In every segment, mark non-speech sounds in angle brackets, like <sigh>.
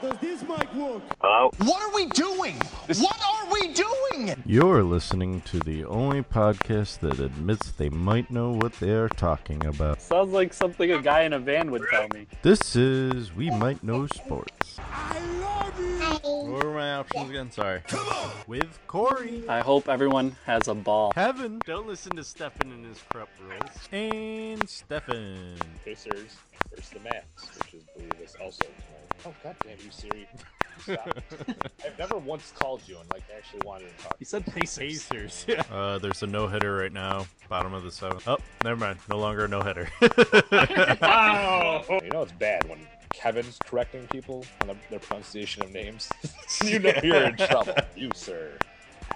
Does this mic work? Hello? What are we doing? What are we doing? You're listening to the only podcast that admits they might know what they are talking about. Sounds like something a guy in a van would tell me. This is We Might Know Sports. I love you. What were my options again? Sorry. Come on! With Corey. I hope everyone has a ball. Kevin. Don't listen to Stefan and his crap rules. And Stefan. Pacers versus the Mavs, which is believe is also tonight. Oh god damn you, Siri. Stop. <laughs> I've never once called you and like actually wanted to talk. He said Pacers. Pacers. <laughs> Uh, there's a no hitter right now, bottom of the seventh. Oh, never mind. No longer a no hitter. <laughs> Wow! You know it's bad when Kevin's correcting people on the, their pronunciation of names. <laughs> <laughs> you know you're in trouble. You, sir,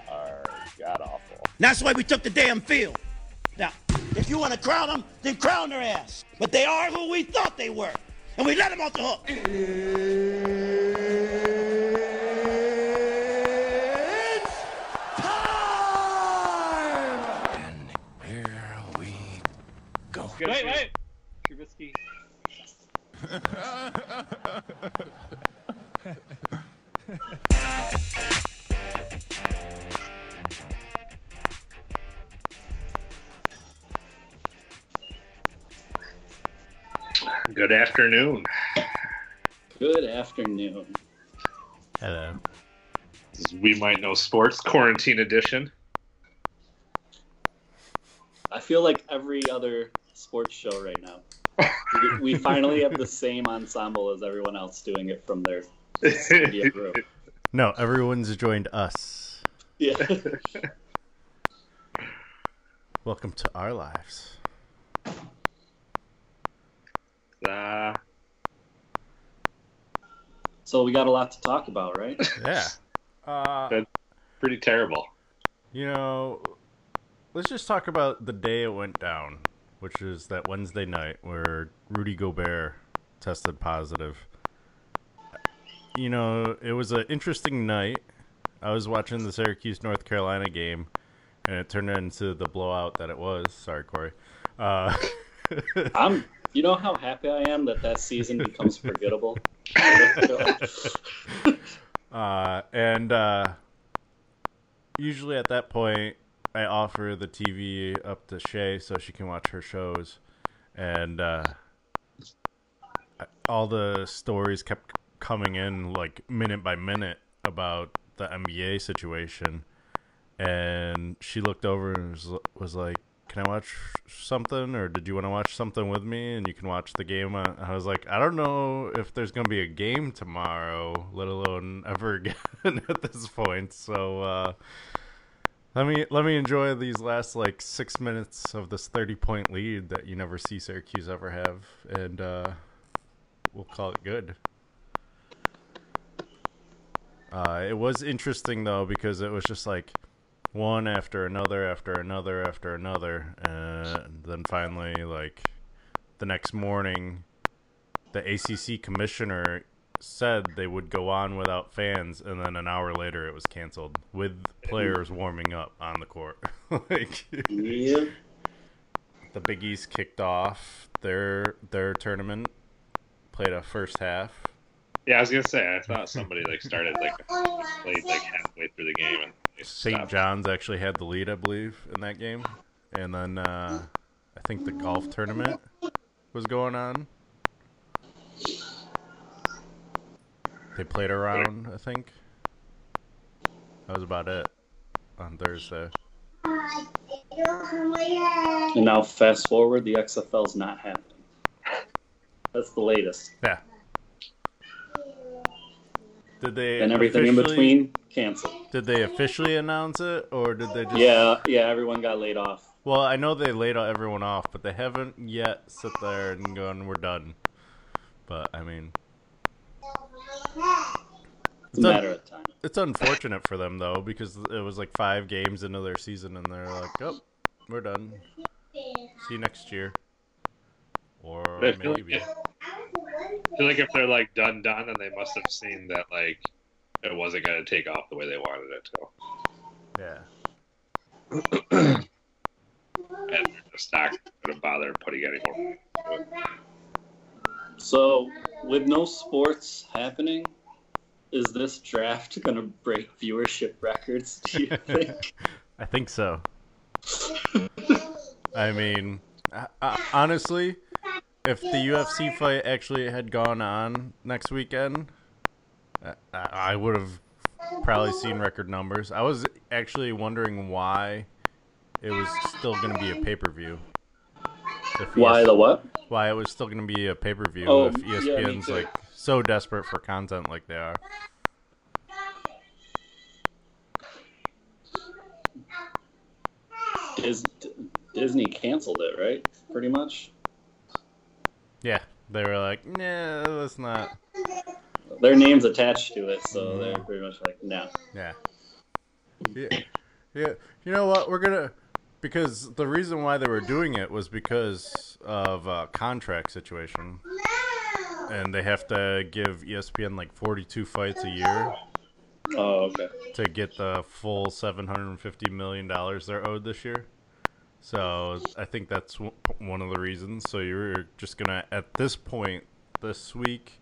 are god awful. That's why we took the damn field. Now, if you want to crown them, then crown their ass. But they are who we thought they were. And we let them off the hook. It's time. And here we go. Wait, wait. Trubisky. Good afternoon. Good afternoon. Hello. This is We Might Know Sports Quarantine Edition. I feel like every other sports show right now. We, <laughs> we finally have the <laughs> same ensemble as everyone else doing it from their <laughs> media group. No, everyone's joined us. Yeah. Welcome to our lives. Uh, So we got a lot to talk about, right? Yeah. Uh, That's pretty terrible. you know, let's just talk about the day it went down, which is that Wednesday night where Rudy Gobert tested positive. You know, it was an interesting night. I was watching the Syracuse North Carolina game, and it turned into the blowout that it was. Sorry, Corey. Uh, <laughs> I'm. You know how happy I am that that season becomes forgettable. <laughs> Uh, and uh, usually at that point, I offer the TV up to Shay so she can watch her shows. And uh, all the stories kept coming in like minute by minute about the NBA situation. And she looked over and was, was like, Can I watch something? Or did you want to watch something with me? And you can watch the game. I was like, I don't know if there's to be a game tomorrow, let alone ever <laughs> again at this point. So, uh, let me let me enjoy these last like six minutes of this thirty point lead that you never see Syracuse ever have, and uh, we'll call it good. Uh, it was interesting though because it was just like one after another after another after another, and then finally like the next morning, the ACC commissioner said they would go on without fans, and then an hour later it was canceled with players warming up on the court. <laughs> like yeah. the Big East kicked off their their tournament, played a first half. Yeah, I was gonna say I thought somebody like started like played like halfway through the game and St. John's actually had the lead, I believe, in that game, and then uh, I think the golf tournament was going on. They played around, I think. That was about it on Thursday. And now fast forward, the XFL's not happening. That's the latest. Yeah. Did they And everything in between, canceled. Did they officially announce it, or did they just? Yeah, yeah, everyone got laid off. Well, I know they laid everyone off, but they haven't yet sit there and gone, "We're done." But I mean, It's a matter of time. it's unfortunate for them though because it was like five games into their season, and they're like, "Oh, we're done. See you next year." Or I feel like maybe. I feel like if they're like done done, then they must have seen that like it wasn't gonna take off the way they wanted it to, Yeah. and they're just not gonna bother putting any more. So, with no sports happening, is this draft <laughs> gonna break viewership records? Do you <laughs> think? I think so. <laughs> I mean, uh, uh, honestly, if the UFC fight actually had gone on next weekend, I I would have probably seen record numbers. I was actually wondering why it was still going to be a pay per view. Why the what? why it was still going to be a pay per view Oh, if ESPN's too. like so desperate for content like they are. Dis- Disney canceled it, right? Pretty much. Yeah, they were like, nah, let's not. Their name's attached to it, so Mm-hmm. they're pretty much like, no. Yeah. Yeah. Yeah. You know what? We're gonna because the reason why they were doing it was because of a contract situation, and they have to give ESPN like forty-two fights a year Oh, okay. to get the full seven hundred and fifty million dollars they're owed this year. So I think that's w- one of the reasons. So you're just gonna at this point this week.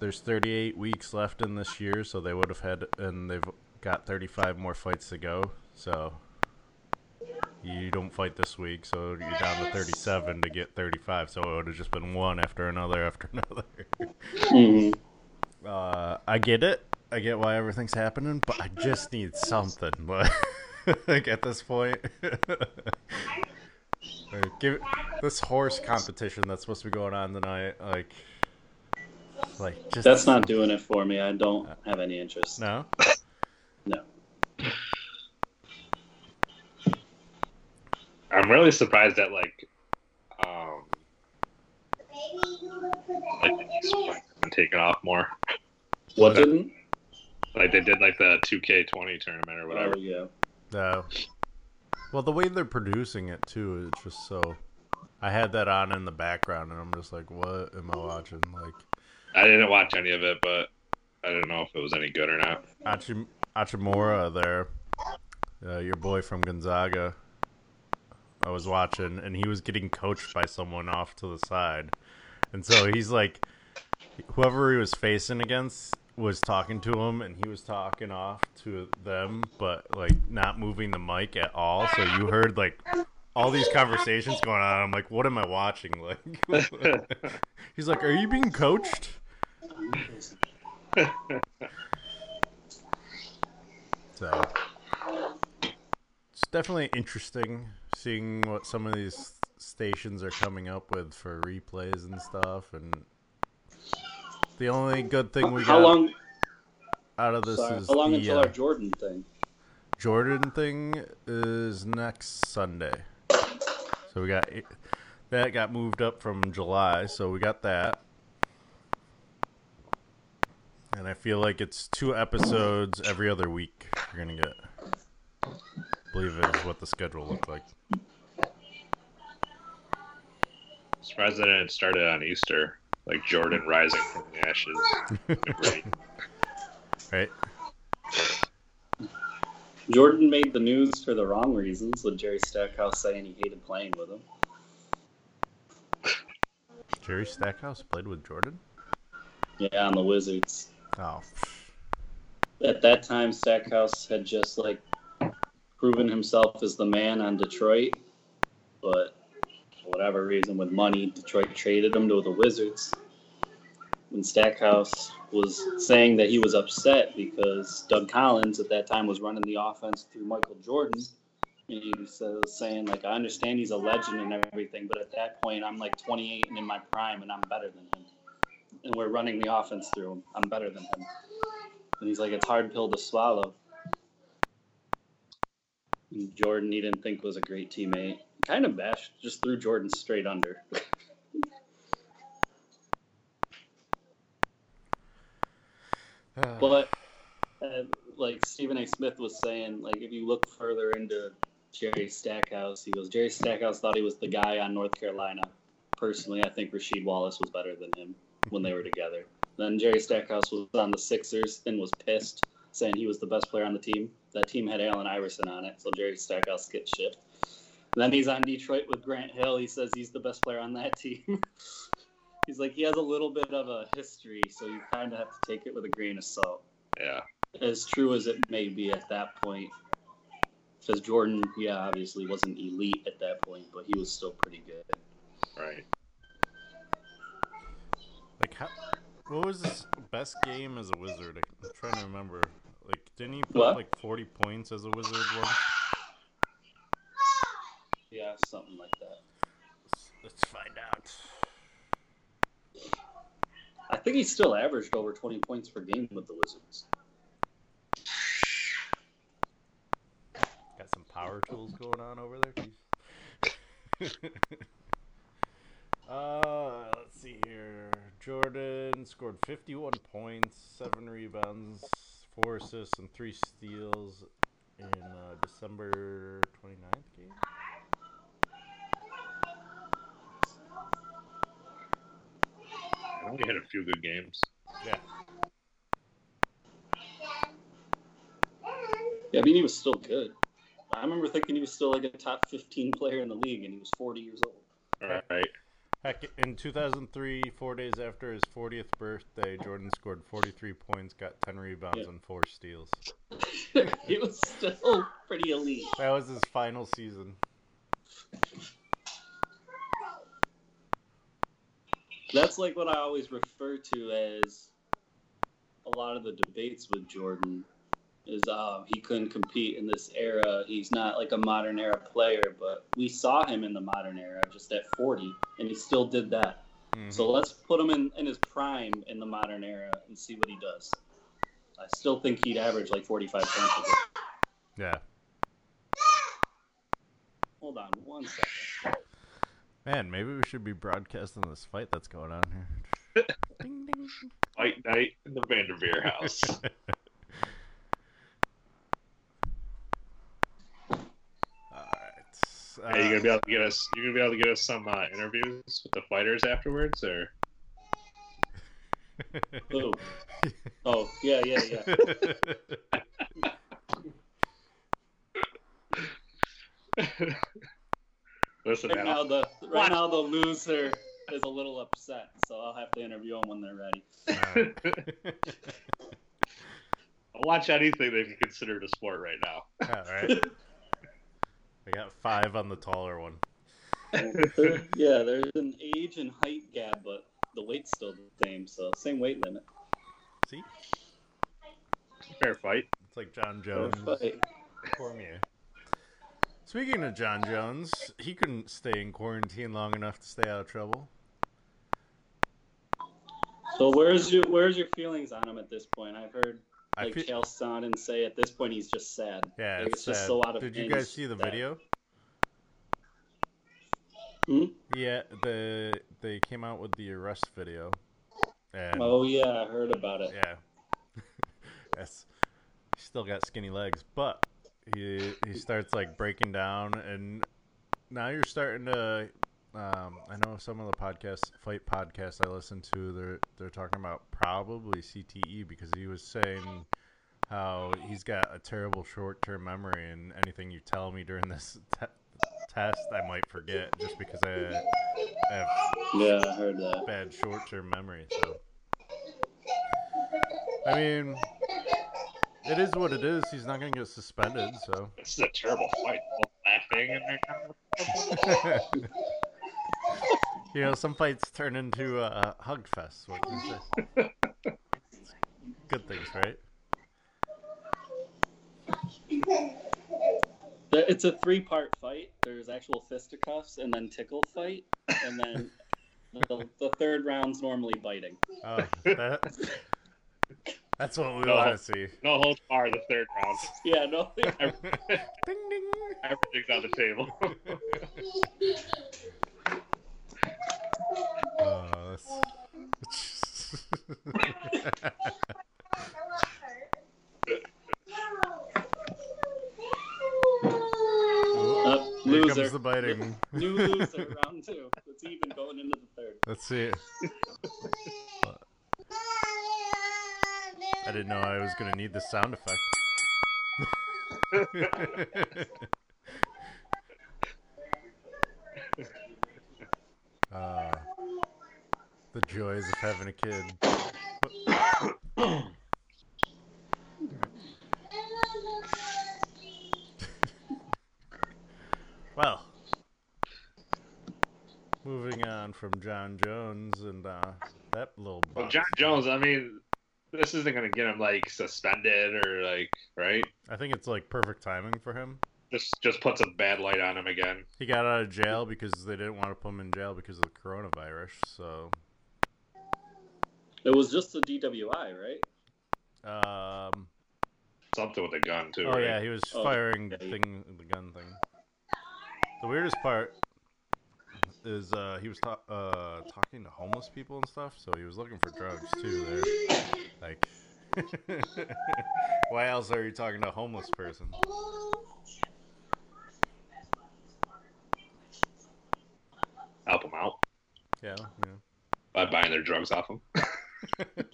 There's 38 weeks left in this year, so they would have had, and they've got 35 more fights to go. So you don't fight this week, so you're down to 37 to get 35. So it would have just been one after another <laughs> after another. hmm Uh, I get it. I get why everything's happening, but I just need something. Like, <laughs> like at this point, <laughs> like, give this horse competition that's supposed to be going on tonight. Like, like just That's not doing it for me. I don't have any interest. no. No. I'm really surprised that like, um, like the esports been taken off more. What didn't? Like they did like the 2K20 tournament or whatever. Oh, yeah. No. Well, the way they're producing it too is just so. I had that on in the background, and I'm just like, "What am I watching?" Like, I didn't watch any of it, but I didn't know if it was any good or not. Achim- Hachimura there, uh, your boy from Gonzaga. I was watching, and he was getting coached by someone off to the side, and so he's like, whoever he was facing against was talking to him, and he was talking off to them, but like not moving the mic at all. So you heard like all these conversations going on. I'm like, what am I watching? <laughs> Like, <laughs> he's like, are you being coached? So it's definitely interesting seeing what some of these stations are coming up with for replays and stuff. And the only good thing we How got long? out of this Sorry, is how long the until uh, our Jordan thing? Jordan thing is next Sunday. So we got that got moved up from July, so we got that. And I feel like it's two episodes every other week you're gonna get. I believe it is what the schedule looked like. Surprised that it started on Easter, like Jordan rising from the ashes. Great. <laughs> Right? Jordan made the news for the wrong reasons, with Jerry Stackhouse saying he hated playing with him. Jerry Stackhouse played with Jordan? Yeah, on the Wizards. Oh. At that time, Stackhouse had just like proven himself as the man on Detroit, but for whatever reason, with money, Detroit traded him to the Wizards. When Stackhouse was saying that he was upset because Doug Collins at that time was running the offense through Michael Jordan. And he was uh, saying, like, I understand he's a legend and everything, but at that point, I'm like 28 and in my prime, and I'm better than him. And we're running the offense through him. I'm better than him. And he's like, it's hard pill to swallow. Jordan, he didn't think was a great teammate. Kind of bashed, just threw Jordan straight under. <sighs> But uh, like Stephen A. Smith was saying, like if you look further into Jerry Stackhouse, he goes, Jerry Stackhouse thought he was the guy on North Carolina. Personally, I think Rasheed Wallace was better than him when they were together. Then Jerry Stackhouse was on the Sixers and was pissed, saying he was the best player on the team. That team had Allen Iverson on it, so Jerry Stackhouse gets shit. Then he's on Detroit with Grant Hill. He says he's the best player on that <laughs> team. He's like he has a little bit of a history, so you kind of have to take it with a grain of salt. Yeah. As true as it may be at that point, because Jordan, yeah, obviously wasn't elite at that point, but he was still pretty good. Right. Like, how, what was his best game as a wizard? I'm trying to remember. Like, didn't he put What? like 40 points as a wizard once? Yeah, something like that. Let's, let's find out. I think he still averaged over 20 points per game with the Wizards. Got some power tools going on over there. <laughs> Uh, let's see here. Jordan scored 51 points, 7 rebounds, 4 assists, and 3 steals in uh, December 29th game. I only had a few good games. Yeah. Yeah, I mean, he was still good. I remember thinking he was still like a top 15 player in the league, and he was 40 years old. All right. Heck, in 2003, four days after his 40th birthday, Jordan scored 43 points, got 10 rebounds, Yeah. and 4 steals. <laughs> he was still pretty elite. That was his final season. That's like what I always refer to as a lot of the debates with Jordan is um, he couldn't compete in this era. He's not like a modern era player, but we saw him in the modern era just at 40, and he still did that. Mhm. So let's put him in, in his prime in the modern era and see what he does. I still think he'd average like 45 points a game. Yeah. Hold on one second. Man, maybe we should be broadcasting this fight that's going on here. <laughs> ding, ding. Fight night in the Vanderveer house. <laughs> Alright. Are you gonna be able to get us? You gonna be able to get us some uh, interviews with the fighters afterwards, or Who? Oh, <laughs> yeah, yeah, yeah. <laughs> listen, Right now, the right now the loser is a little upset, so I'll have to interview him when they're ready. Alright. I'll <laughs> watch anything they can consider a sport right now. Alright. I got five on the taller one. <laughs> yeah, there's an age and height gap, but the weight's still the same, so same weight limit. See? Fair fight. It's like Jon Jones. Fight. Cormier. Speaking of Jon Jones, he couldn't stay in quarantine long enough to stay out of trouble. So where's your where's your feelings on him at this point? I've heard I like fe- Chael Sonnen say at this point he's just sad. Yeah, Like, it's, just sad. so out of Did you guys see the that- video? Hmm? Yeah, the they came out with the arrest video, and Oh yeah, I heard about it. yeah, <laughs> yes, he still got skinny legs, but he he starts like breaking down, and now you're starting to. Um, I know some of the podcasts, fight podcasts I listen to, they're they're talking about probably CTE because he was saying how he's got a terrible short-term memory, and anything you tell me during this te- test, I might forget just because I, I have Yeah, I heard that. bad short-term memory. So, I mean, it is what it is. He's not gonna get suspended, so. This is a terrible fight. Both laughing and <laughs> <laughs> You know, some fights turn into a hug fest. What can you say? Good things, right? It's a three part fight. There's actual fisticuffs and then tickle fight, and then the, the third round's normally biting. Oh, that, that's what we No. want to see. no holds bar the third round. Yeah, no. <laughs> Ding ding. Everything's on the table. <laughs> Oh, that's... Uh, Here loser. comes the biting. New loser, round two. It's even going into the third. Let's see. I didn't know I was gonna need the sound effect. <laughs> uh, the joys of having a kid. Well, moving on from Jon Jones and uh, that little. Well, box. Jon Jones. I mean, this isn't gonna get him like suspended or like right. I think it's like perfect timing for him. Just just puts a bad light on him again. He got out of jail because they didn't want to put him in jail because of the coronavirus. So, It was just the DWI, right? um, Something with a gun too. oh right? yeah, he was Oh, firing yeah, he- thing, the gun thing. The weirdest part is uh, he was ta- uh, talking to homeless people and stuff. So he was looking for drugs too. There, like, <laughs> why else are you talking to a homeless person? Help him out Yeah, yeah. by buying their drugs off him. <laughs> <laughs>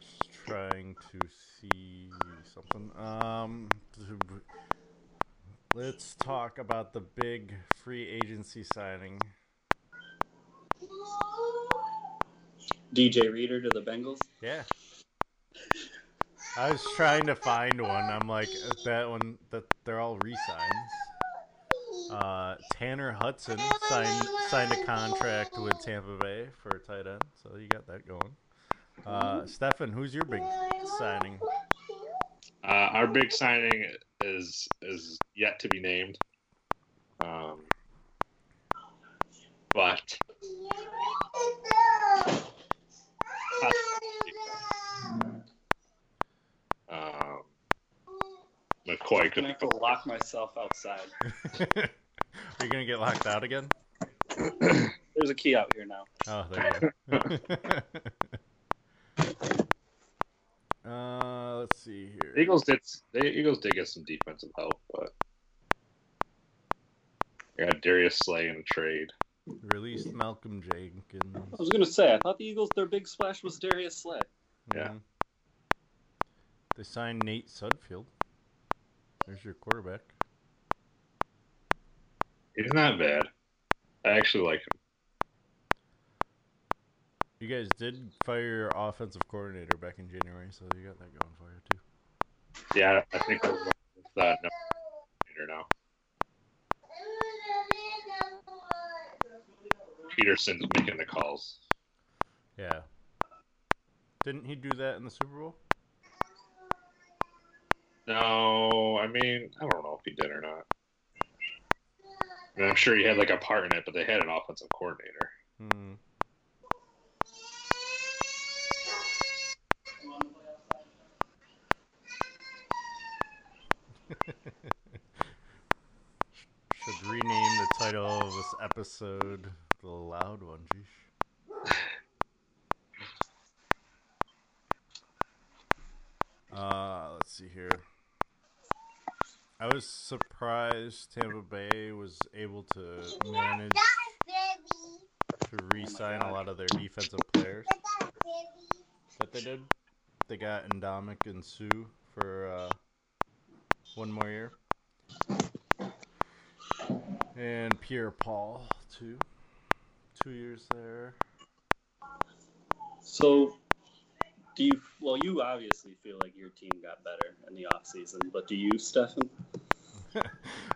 Just trying to see something. Um, let's talk about the big free agency signing. DJ Reader to the Bengals. Yeah. I was trying to find one. I'm like that one that they're all re-signs. Uh, Tanner Hudson signed signed a contract with Tampa Bay for a tight end, so you got that going. Uh, Stefan, who's your big signing? Uh, our big signing is is yet to be named. Um, but um, McCoy I'm gonna have to lock myself outside. <laughs> Are you gonna get locked out again? There's a key out here now. Oh, there you go. <laughs> <laughs> uh, let's see here. Eagles did the Eagles did get some defensive help, but they got Darius Slay in a trade. Released Malcolm Jenkins. I was gonna say, I thought the Eagles their big splash was Darius Slay. Yeah. Mhm. They signed Nate Sudfeld. There's your quarterback. He's not bad. I actually like him. You guys did fire your offensive coordinator back in January, so you got that going for you too. Yeah, I think we're with uh, no Peter now. Peterson's making the calls. Yeah. Didn't he do that in the Super Bowl? No, I mean I don't know if he did or not. And I'm sure he had like a part in it, but they had an offensive coordinator. Hmm. Should rename the title of this episode the loud one. Geesh. <laughs> Uh, let's see here. I was surprised Tampa Bay was able to manage to re-sign a lot of their defensive players that they did. They got Ndamukong Suh for uh, one more year, and Pierre Paul too. Two years there. So, do you? Well, you obviously feel like your team got better in the off season, but do you, Stefan? <laughs>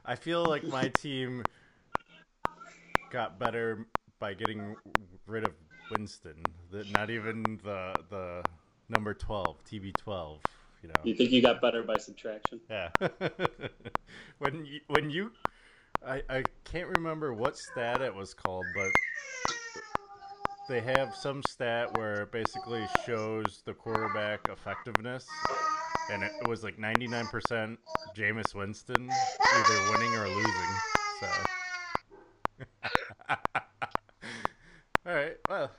I feel like my team got better by getting rid of Winston. The, not even the the number twelve, TB twelve. You know. You think you got better by subtraction? Yeah. <laughs> when you, when you, I I can't remember what stat it was called, but they have some stat where it basically shows the quarterback effectiveness, and it, was like ninety nine percent Jameis Winston, either winning or losing. So. <laughs> All right. Well.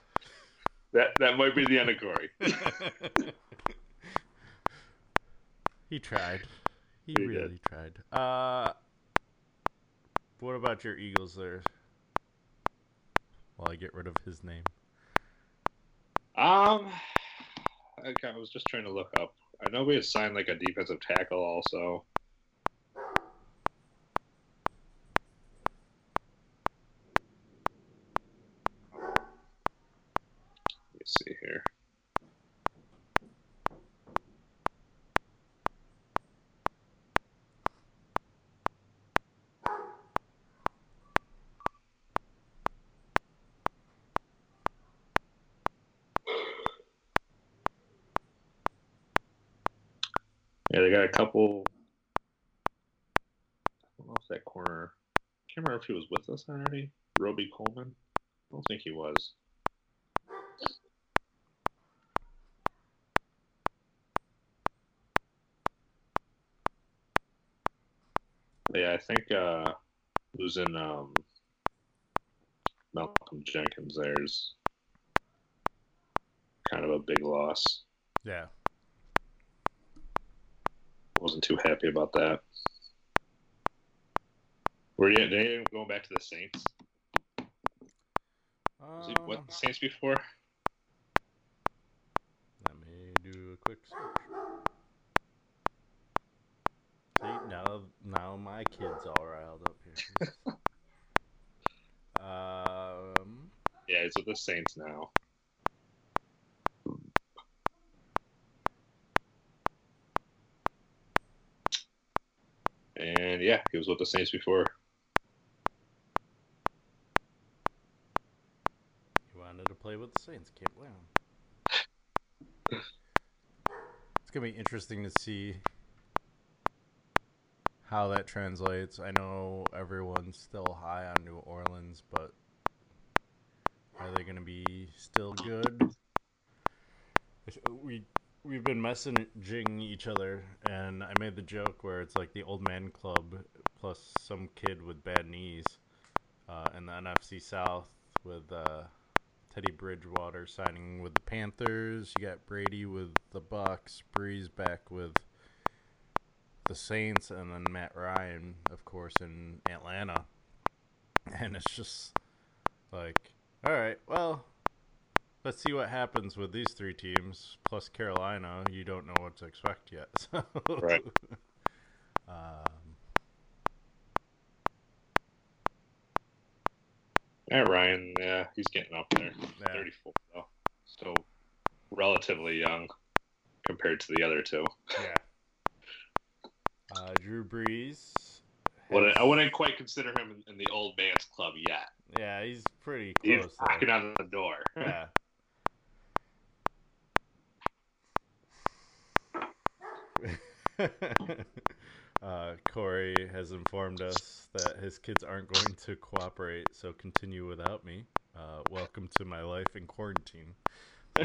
That that might be the end of Corey. <laughs> He tried. He, He really tried. Uh, what about your Eagles there? While I get rid of his name. Um, okay, I was just trying to look up. I know we had signed like a defensive tackle also. Let's see here. They got a couple. I don't know if that corner. I can't remember if he was with us already. Robey-Coleman. I don't think he was. Yeah, I think uh, losing um, Malcolm Jenkins there's kind of a big loss. Yeah. Wasn't too happy about that. Were you, going back to the Saints? Uh, the Saints before? Let me do a quick search. See, now, now my kid's all riled up here. <laughs> um, Yeah, he's with the Saints now. And yeah, he was with the Saints before. he wanted to play with the Saints. Can't blame him. It's gonna be interesting to see how that translates. I know everyone's still high on New Orleans, but are they gonna be still good? We we've been messaging each other, and I made the joke where it's like the old man club plus some kid with bad knees uh, in the NFC South with uh, Teddy Bridgewater signing with the Panthers. You got Brady with the Bucs, Brees back with the Saints, and then Matt Ryan, of course, in Atlanta. And it's just like, all right, well, let's see what happens with these three teams plus Carolina. You don't know what to expect yet. <laughs> So, Right. <laughs> um, Yeah, Ryan, yeah, he's getting up there. Yeah. 34, though. Still relatively young compared to the other two. yeah. <laughs> Uh, Drew Brees. Wouldn't, I wouldn't quite consider him in, in the old man's club yet. Yeah, he's pretty He's close. knocking there. on the door. Yeah. <laughs> uh, Corey has informed us that his kids aren't going to cooperate, so continue without me. Uh, welcome to my life in quarantine. <laughs> <laughs>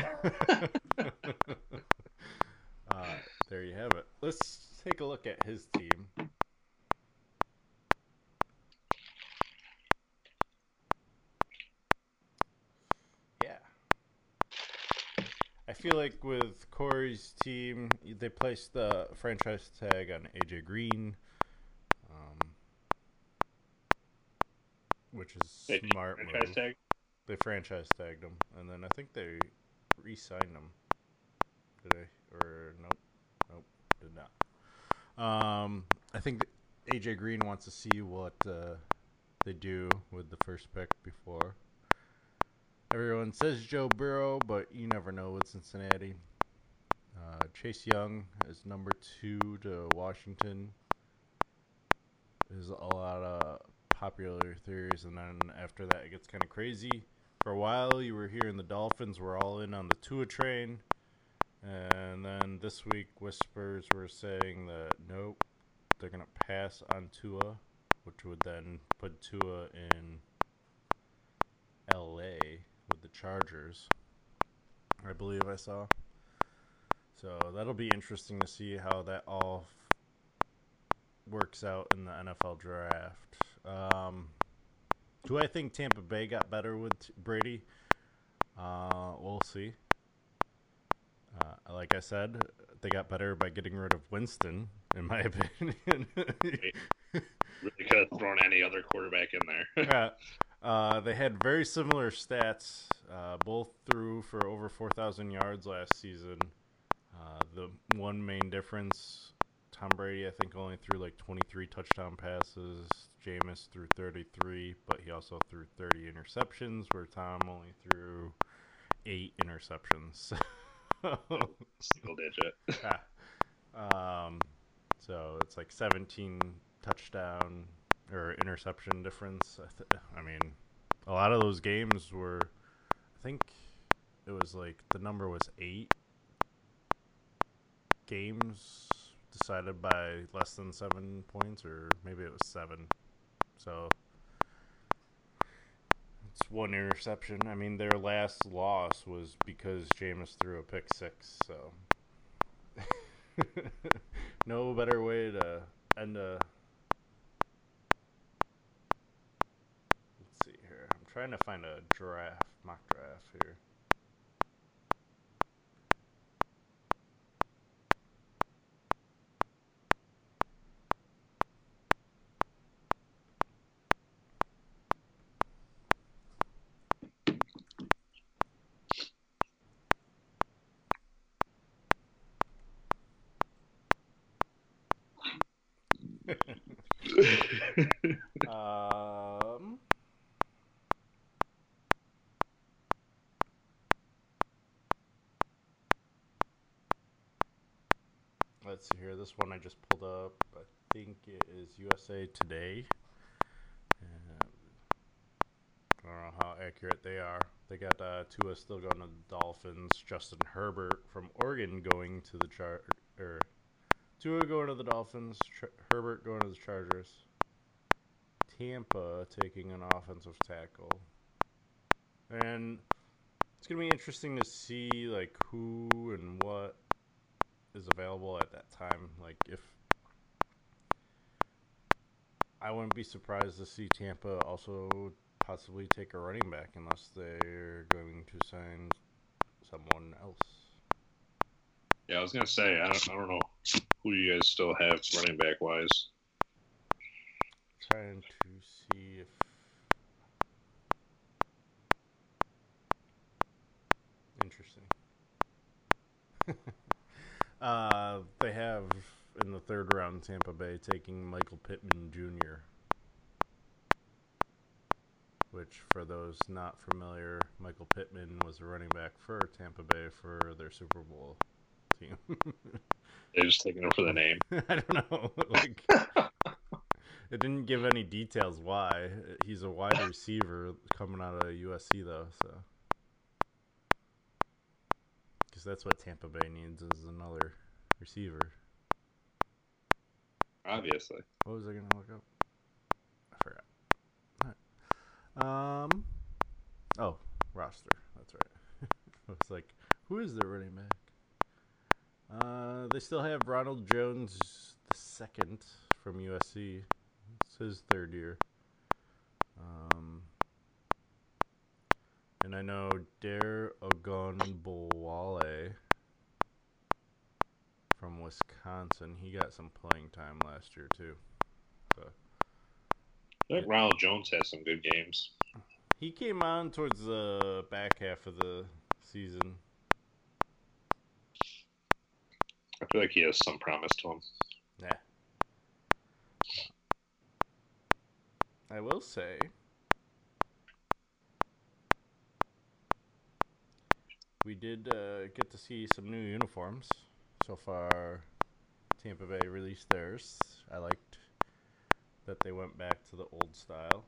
uh, there you have it. Let's take a look at his team. Yeah. I feel like with Corey's team, they placed the franchise tag on AJ Green, um, which is They smart franchise move. tag? They franchise tagged him, and then I think they re-signed him. Did they? Or nope, nope, did not. Um, I think AJ Green wants to see what uh, they do with the first pick before. Everyone says Joe Burrow, but you never know with Cincinnati. Uh, Chase Young is number two to Washington. There's a lot of popular theories, and then after that, it gets kind of crazy. For a while, you were hearing the Dolphins were all in on the Tua train, and then this week, whispers were saying that nope, they're gonna pass on Tua, which would then put Tua in L.A. Chargers. I believe I saw. So that'll be interesting to see how that all f- works out in the NFL draft. Um, do I think Tampa Bay got better with t- Brady? Uh, we'll see. Uh, like I said, they got better by getting rid of Winston, in my <laughs> opinion. Really could have thrown any other quarterback in there. yeah. Uh, they had very similar stats. Uh, both threw for over 4,000 yards last season. Uh, the one main difference, Tom Brady, I think, only threw like 23 touchdown passes. Jameis threw 33, but he also threw 30 interceptions, where Tom only threw eight interceptions. <laughs> Single digit. Yeah. um, so it's like 17 touchdown or interception difference. I, th- I mean, a lot of those games were, I think it was like the number was eight games decided by less than seven points, or maybe it was seven. So it's one interception. I mean, their last loss was because Jameis threw a pick six. So <laughs> no better way to end a. Let's see here. I'm trying to find a draft, mock draft here. Um. Let's see here. This one I just pulled up. I think it is USA Today. Um, I don't know how accurate they are. They got uh, Tua still going to the Dolphins. Justin Herbert from Oregon going to the char or Tua going to the Dolphins. Herbert going to the Chargers. Tampa taking an offensive tackle. And it's gonna be interesting to see like who and what is available at that time. Like if I wouldn't be surprised to see Tampa also possibly take a running back unless they're going to sign someone else. Yeah, I was gonna say I don't, I don't know who you guys still have running back wise. Trying to see if interesting. Uh, they have in the third round Tampa Bay taking Michael Pittman Jr. Which, for those not familiar, Michael Pittman was a running back for Tampa Bay for their Super Bowl team. <laughs> They just taking him for the name. <laughs> I don't know. <laughs> Like, it didn't give any details why. He's a wide receiver coming out of USC though, so because that's what Tampa Bay needs is another receiver. Obviously. What was I gonna look up? I forgot. Alright. Um. Oh, roster. That's right. <laughs> I was like, who is their running back? Uh, they still have Ronald Jones the second from USC. It's his third year. Um, and I know Dare Ogunbowale from Wisconsin. He got some playing time last year too. So I think Ronald Jones has some good games. he came on towards the back half of the season. I feel like he has some promise to him. Yeah. I will say. We did uh, get to see some new uniforms. So far, Tampa Bay released theirs. I liked that they went back to the old style.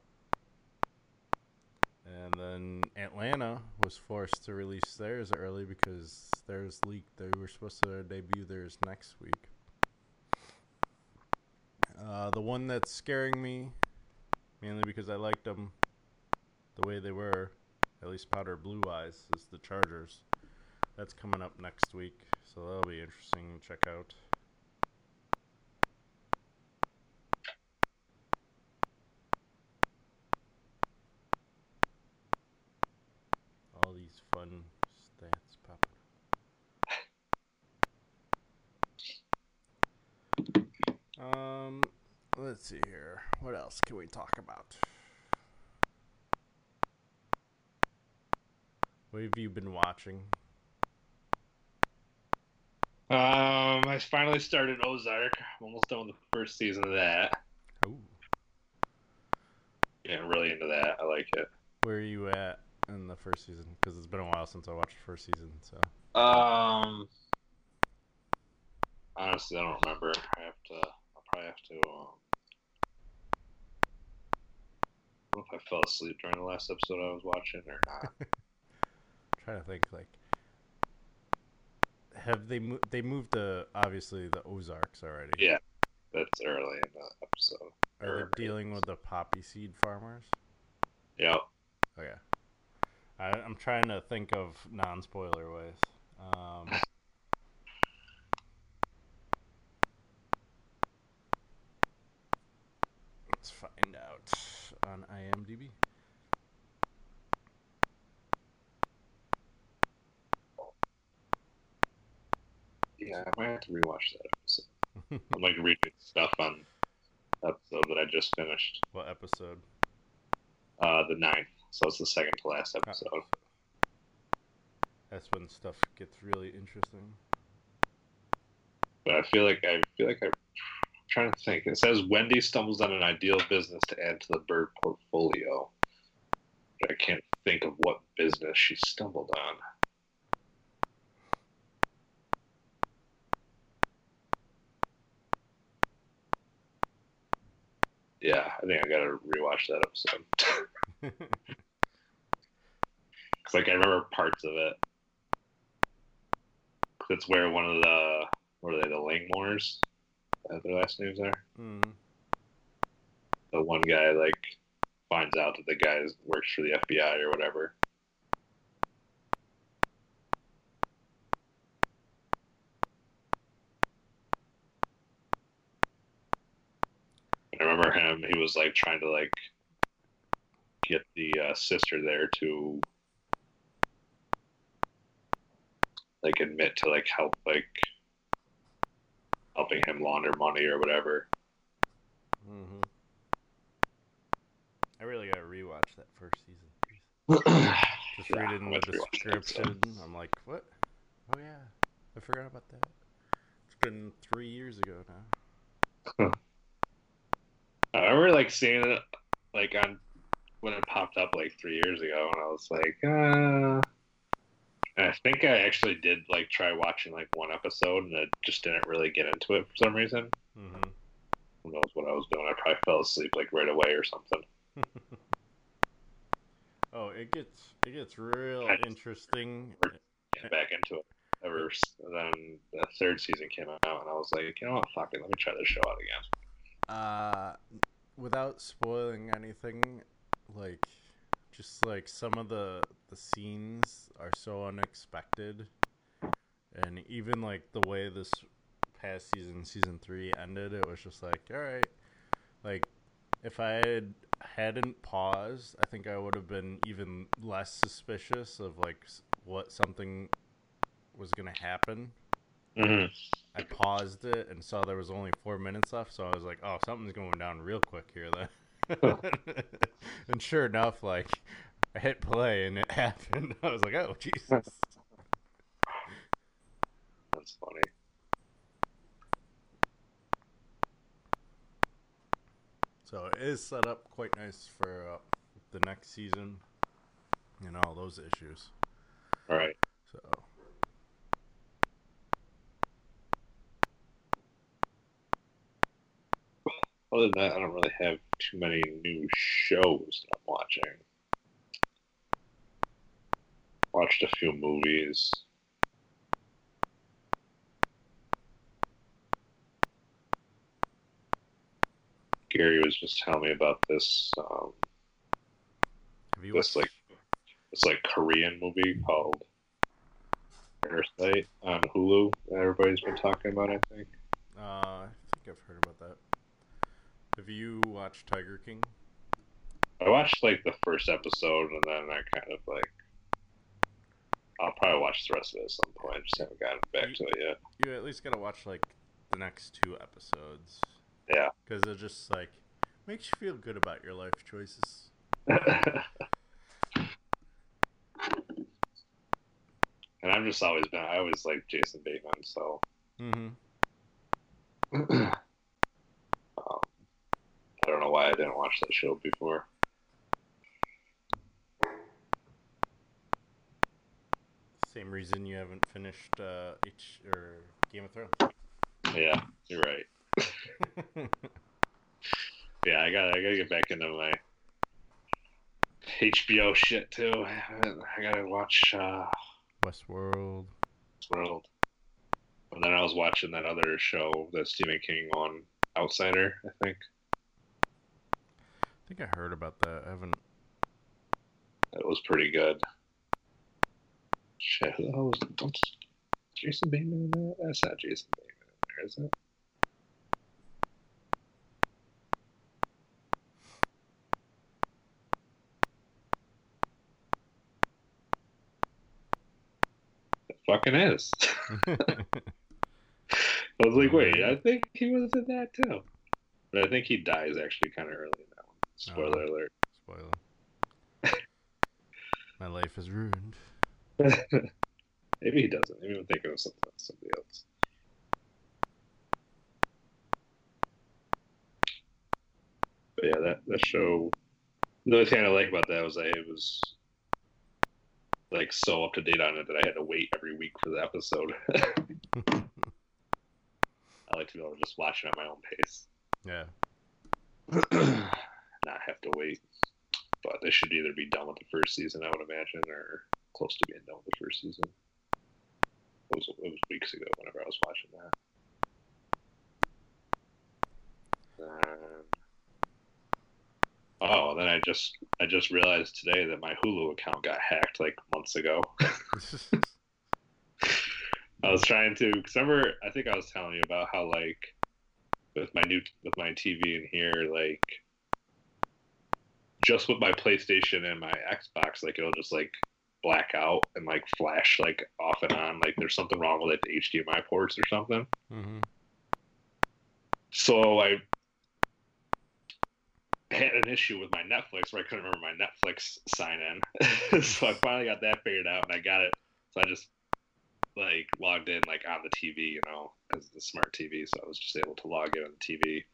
And then Atlanta was forced to release theirs early because theirs leaked. They were supposed to debut theirs next week. Uh, the one that's scaring me, mainly because I liked them the way they were, at least powder blue eyes, is the Chargers. That's coming up next week, so that'll be interesting to check out. All these fun stats popping. Um, let's see here. What else can we talk about? What have you been watching? Um, I finally started Ozark. I'm almost done with the first season of that. Ooh, Yeah, I'm really into that. I like it. where are you at in the first season because it's been a while since I watched the first season. So Um, honestly, I don't remember. I have to. I'll probably have to. Um, I don't know if I fell asleep during the last episode I was watching or not. <laughs> trying to think like, have they mo- they moved to obviously the Ozarks already? Yeah. That's early in the episode. Are they dealing with the poppy seed farmers? Oh yeah. I, I'm trying to think of non-spoiler ways. Um, let's find out on IMDb. Yeah, I might have to rewatch that episode. I'm like reading stuff on episode that I just finished. what episode? Uh, the ninth. So it's the second to last episode. That's when stuff gets really interesting. But I feel like I feel like I, I'm trying to think. It says Wendy stumbles on an ideal business to add to the Byrde portfolio. But I can't think of what business she stumbled on. Yeah, I think I gotta rewatch that episode. Cause <laughs> like I remember parts of it. That's where one of the what are they, the Langmores? Uh, their last names are. mm. The one guy like finds out that the guy works for the FBI or whatever. I He was like trying to like get the uh, sister there to like admit to like help like helping him launder money or whatever. Mm-hmm. I really gotta rewatch that first season. <clears throat> Just Yeah, reading the went to that episode. description, I'm like, what? Oh yeah, I forgot about that. It's been three years ago now. I remember like seeing it like on when it popped up like three years ago, and I was like, uh. And I think I actually did like try watching like one episode, and I just didn't really get into it for some reason. hmm Who knows what I was doing? I probably fell asleep like right away or something. <laughs> oh, it gets it gets real interesting. Get back into it. Ever then the third season came out, and I was like, you know what, fuck it, let me try this show out again. Uh, without spoiling anything, like just like some of the the scenes are so unexpected, and even like the way this past season, season three, ended, it was just like, all right, like if I had hadn't paused, I think I would have been even less suspicious of like what something was gonna happen. Mm-hmm. I paused it and saw there was only four minutes left, so I was like, "Oh, something's going down real quick here." Then, <laughs> and sure enough, like I hit play and it <laughs> happened. I was like, "Oh, Jesus!" That's funny. So it is set up quite nice for uh, the next season and all those issues. All right. So Other than that, I don't really have too many new shows that I'm watching. Watched a few movies. Gary was just telling me about this um, this watched? like this like Korean movie called Parasite on Hulu that everybody's been talking about. I think. Uh, I think I've heard about that. Have you watched Tiger King? I watched like the first episode and then I kind of like I'll probably watch the rest of it at some point. Just haven't gotten back to it yet. You at least gotta watch like the next two episodes Yeah. because it just like makes you feel good about your life choices. <laughs> and I've just always been I always like Jason Bateman, so Mm-hmm. <clears throat> um, I don't know why I didn't watch that show before. Same reason you haven't finished uh, H or Game of Thrones. Yeah, you're right. <laughs> Yeah, I gotta I gotta get back into my HBO shit too. I gotta watch uh, Westworld. World. And then I was watching that other show that Stephen King on, Outsider, I think. I think I heard about that. I haven't. That was pretty good. Shit, who the hell was what's Jason Bateman in that? That's not Jason Bateman in there, is it? It fucking is. <laughs> I was like, wait, I <laughs> think he was in that too. But I think he dies actually kind of early in that one. Spoiler alert. Spoiler. <laughs> My life is ruined. <laughs> Maybe he doesn't. Maybe I'm thinking of something somebody else. But yeah, that that show. The only thing I like about that was that it was like so up to date on it that I had to wait every week for the episode. <laughs> I like to be able to just watch it at my own pace, Yeah. <clears throat> not have to wait. But they should either be done with the first season, I would imagine, or close to being done with the first season. It was, it was weeks ago whenever I was watching that. Um, oh, then I just I just realized today that my Hulu account got hacked like months ago. <laughs> I was trying to because remember I think I was telling you about how like with my new with my TV in here like just with my PlayStation and my Xbox like it'll just like black out and like flash like off and on like there's something wrong with the HDMI ports or something. hmm So I had an issue with my Netflix where I couldn't remember my Netflix sign in. <laughs> so I finally got that figured out and I got it. So I just like logged in like on the TV, you know, as the smart TV. So I was just able to log in on the TV.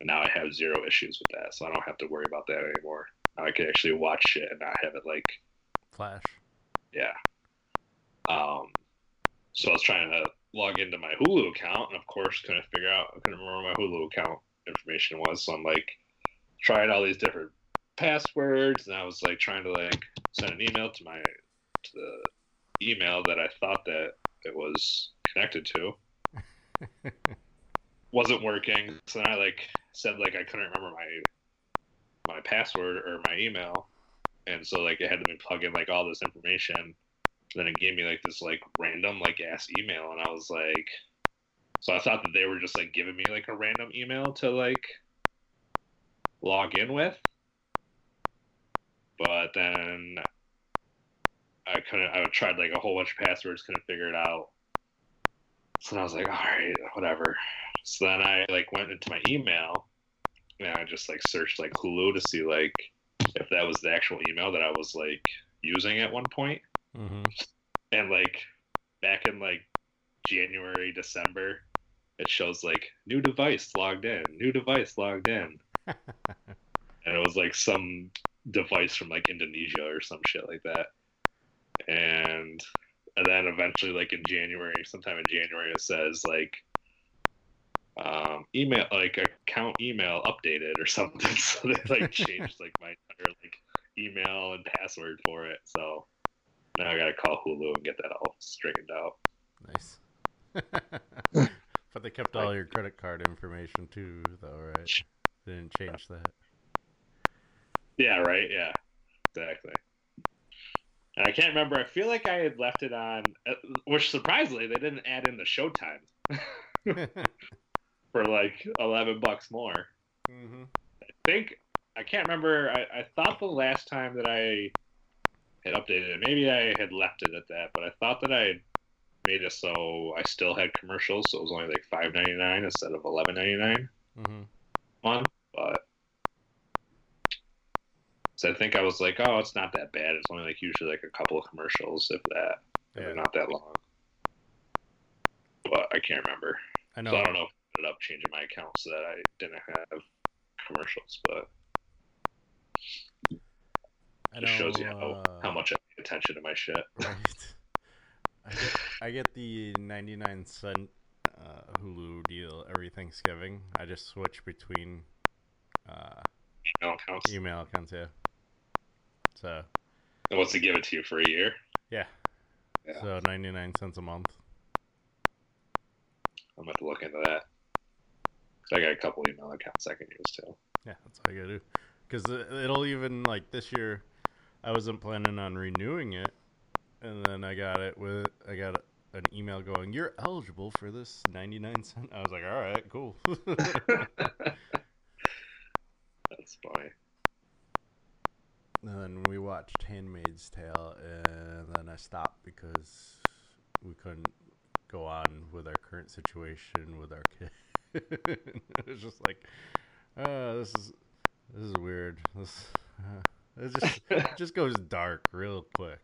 And now I have zero issues with that. So I don't have to worry about that anymore. Now I can actually watch it and not have it like Flash. yeah. Um, so I was trying to log into my Hulu account, and of course, couldn't figure out, I couldn't remember my Hulu account information was. So I'm like trying all these different passwords, and I was like trying to like send an email to my to the email that I thought that it was connected to. <laughs> Wasn't working, so then I like said like I couldn't remember my my password or my email, and so like it had to plug in like all this information. And then it gave me like this like random like ass email, and I was like, so I thought that they were just like giving me like a random email to like log in with, but then I couldn't. I tried like a whole bunch of passwords, couldn't figure it out. So I was like, all right, whatever. So then I like went into my email and I just like searched like Hulu to see like if that was the actual email that I was like using at one point. hmm And like back in like January, December, it shows like new device logged in, new device logged in. <laughs> and it was like some device from like Indonesia or some shit like that. And and then eventually like in January, sometime in January it says like um email like account email updated or <laughs> something. So they like changed like my entire like email and password for it. So now I gotta call Hulu and get that all straightened out. Nice. <laughs> but they kept all your credit card information too, though, right? They didn't change that. Yeah, right. Yeah, exactly. And I can't remember. I feel like I had left it on, uh, which surprisingly they didn't add in the showtime <laughs> for like eleven bucks more. hmm I think I can't remember. I, I thought the last time that I had updated it, maybe I had left it at that, but I thought that I made it so I still had commercials, so it was only like five ninety nine instead of eleven ninety nine hmm month. But so I think I was like, oh, it's not that bad. It's only like usually like a couple of commercials, if that. and They're not that long. But I can't remember. I know. So I don't know ended up changing my account so that I didn't have commercials, but I it just shows you how, uh, how much I pay attention to my shit. <laughs> Right. I get, I get the 99 cent uh, Hulu deal every Thanksgiving. I just switch between uh, Email accounts. email accounts, yeah. So, And what's to give it to you for a year? yeah. Yeah. So 99 cents a month. I'm about to look into that. I got a couple email accounts I can use too. Yeah, that's all you gotta do. Because it'll even like this year, I wasn't planning on renewing it, and then I got it with I got an email going, "You're eligible for this 99 cent." I was like, "All right, cool." <laughs> That's funny. and then we watched *Handmaid's Tale*, and then I stopped because we couldn't go on with our current situation with our kid. <laughs> it was just like, uh, this is this is weird. This uh, it just it just goes dark real quick.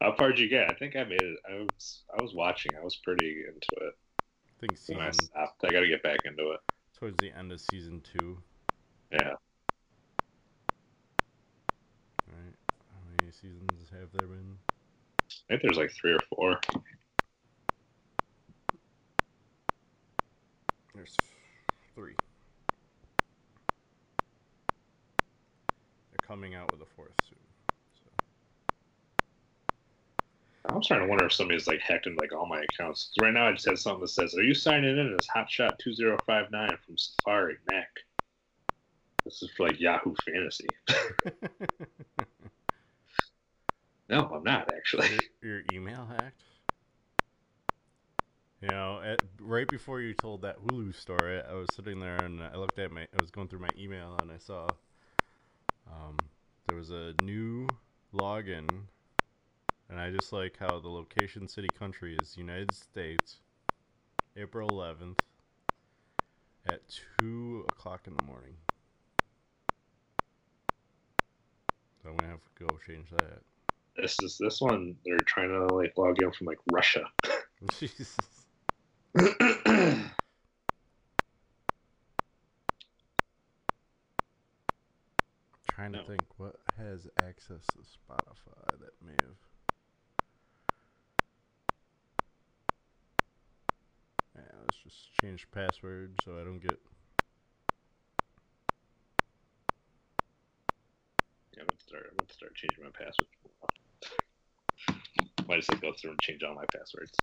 How far did you get? I think I made it. I was I was watching. I was pretty into it. I think When I season stopped, I got to get back into it. towards the end of season two. Yeah. Right? How many seasons have there been? I think there's like three or four. There's three. They're coming out with a fourth soon. So. I'm starting to wonder if somebody's like hacked into like all my accounts. Right now, I just have something that says, "Are you signing in as Hotshot2059 from Safari Mac?" This is for like Yahoo Fantasy. <laughs> <laughs> no, I'm not actually. your, your email hacked? You know, at, right before you told that Hulu story, I was sitting there and I looked at my, I was going through my email and I saw um, there was a new login, and I just like how the location, city, country is United States, April 11th at 2 o'clock in the morning. So I'm gonna have to go change that. This is this one. They're trying to like log in from like Russia. <laughs> <laughs> Jesus. Trying to No. think what has access to Spotify that may have. Yeah, let's just change password so I don't get. Yeah, I'm gonna start. I'm gonna start changing my password. Might just like go through and change all my passwords.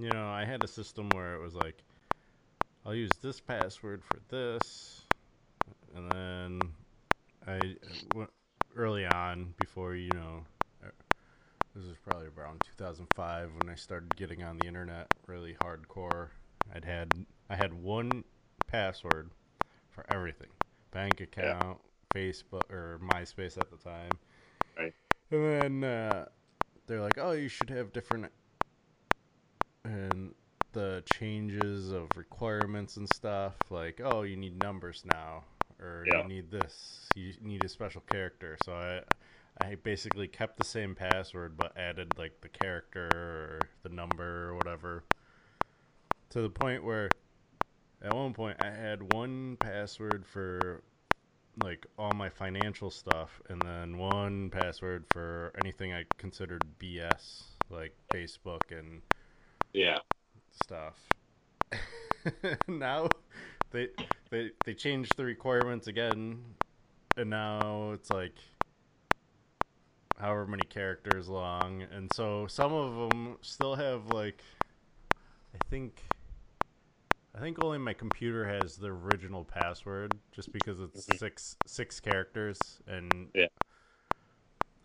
You know, I had a system where it was like, I'll use this password for this, and then I early on before you know, uh, this was probably around 2005 when I started getting on the internet really hardcore. I'd had I had one password for everything, bank account, Facebook or MySpace at the time, Right. And then uh, they're like, oh, you should have different and the changes of requirements and stuff like oh you need numbers now or Yeah. you need this you need a special character so i i basically kept the same password but added like the character or the number or whatever to the point where at one point i had one password for like all my financial stuff and then one password for anything i considered bs like facebook and Yeah. stuff. <laughs> now they they they changed the requirements again, and now it's like however many characters long, and so some of them still have like I think I think only my computer has the original password, just because it's Mhm. six six characters, and Yeah.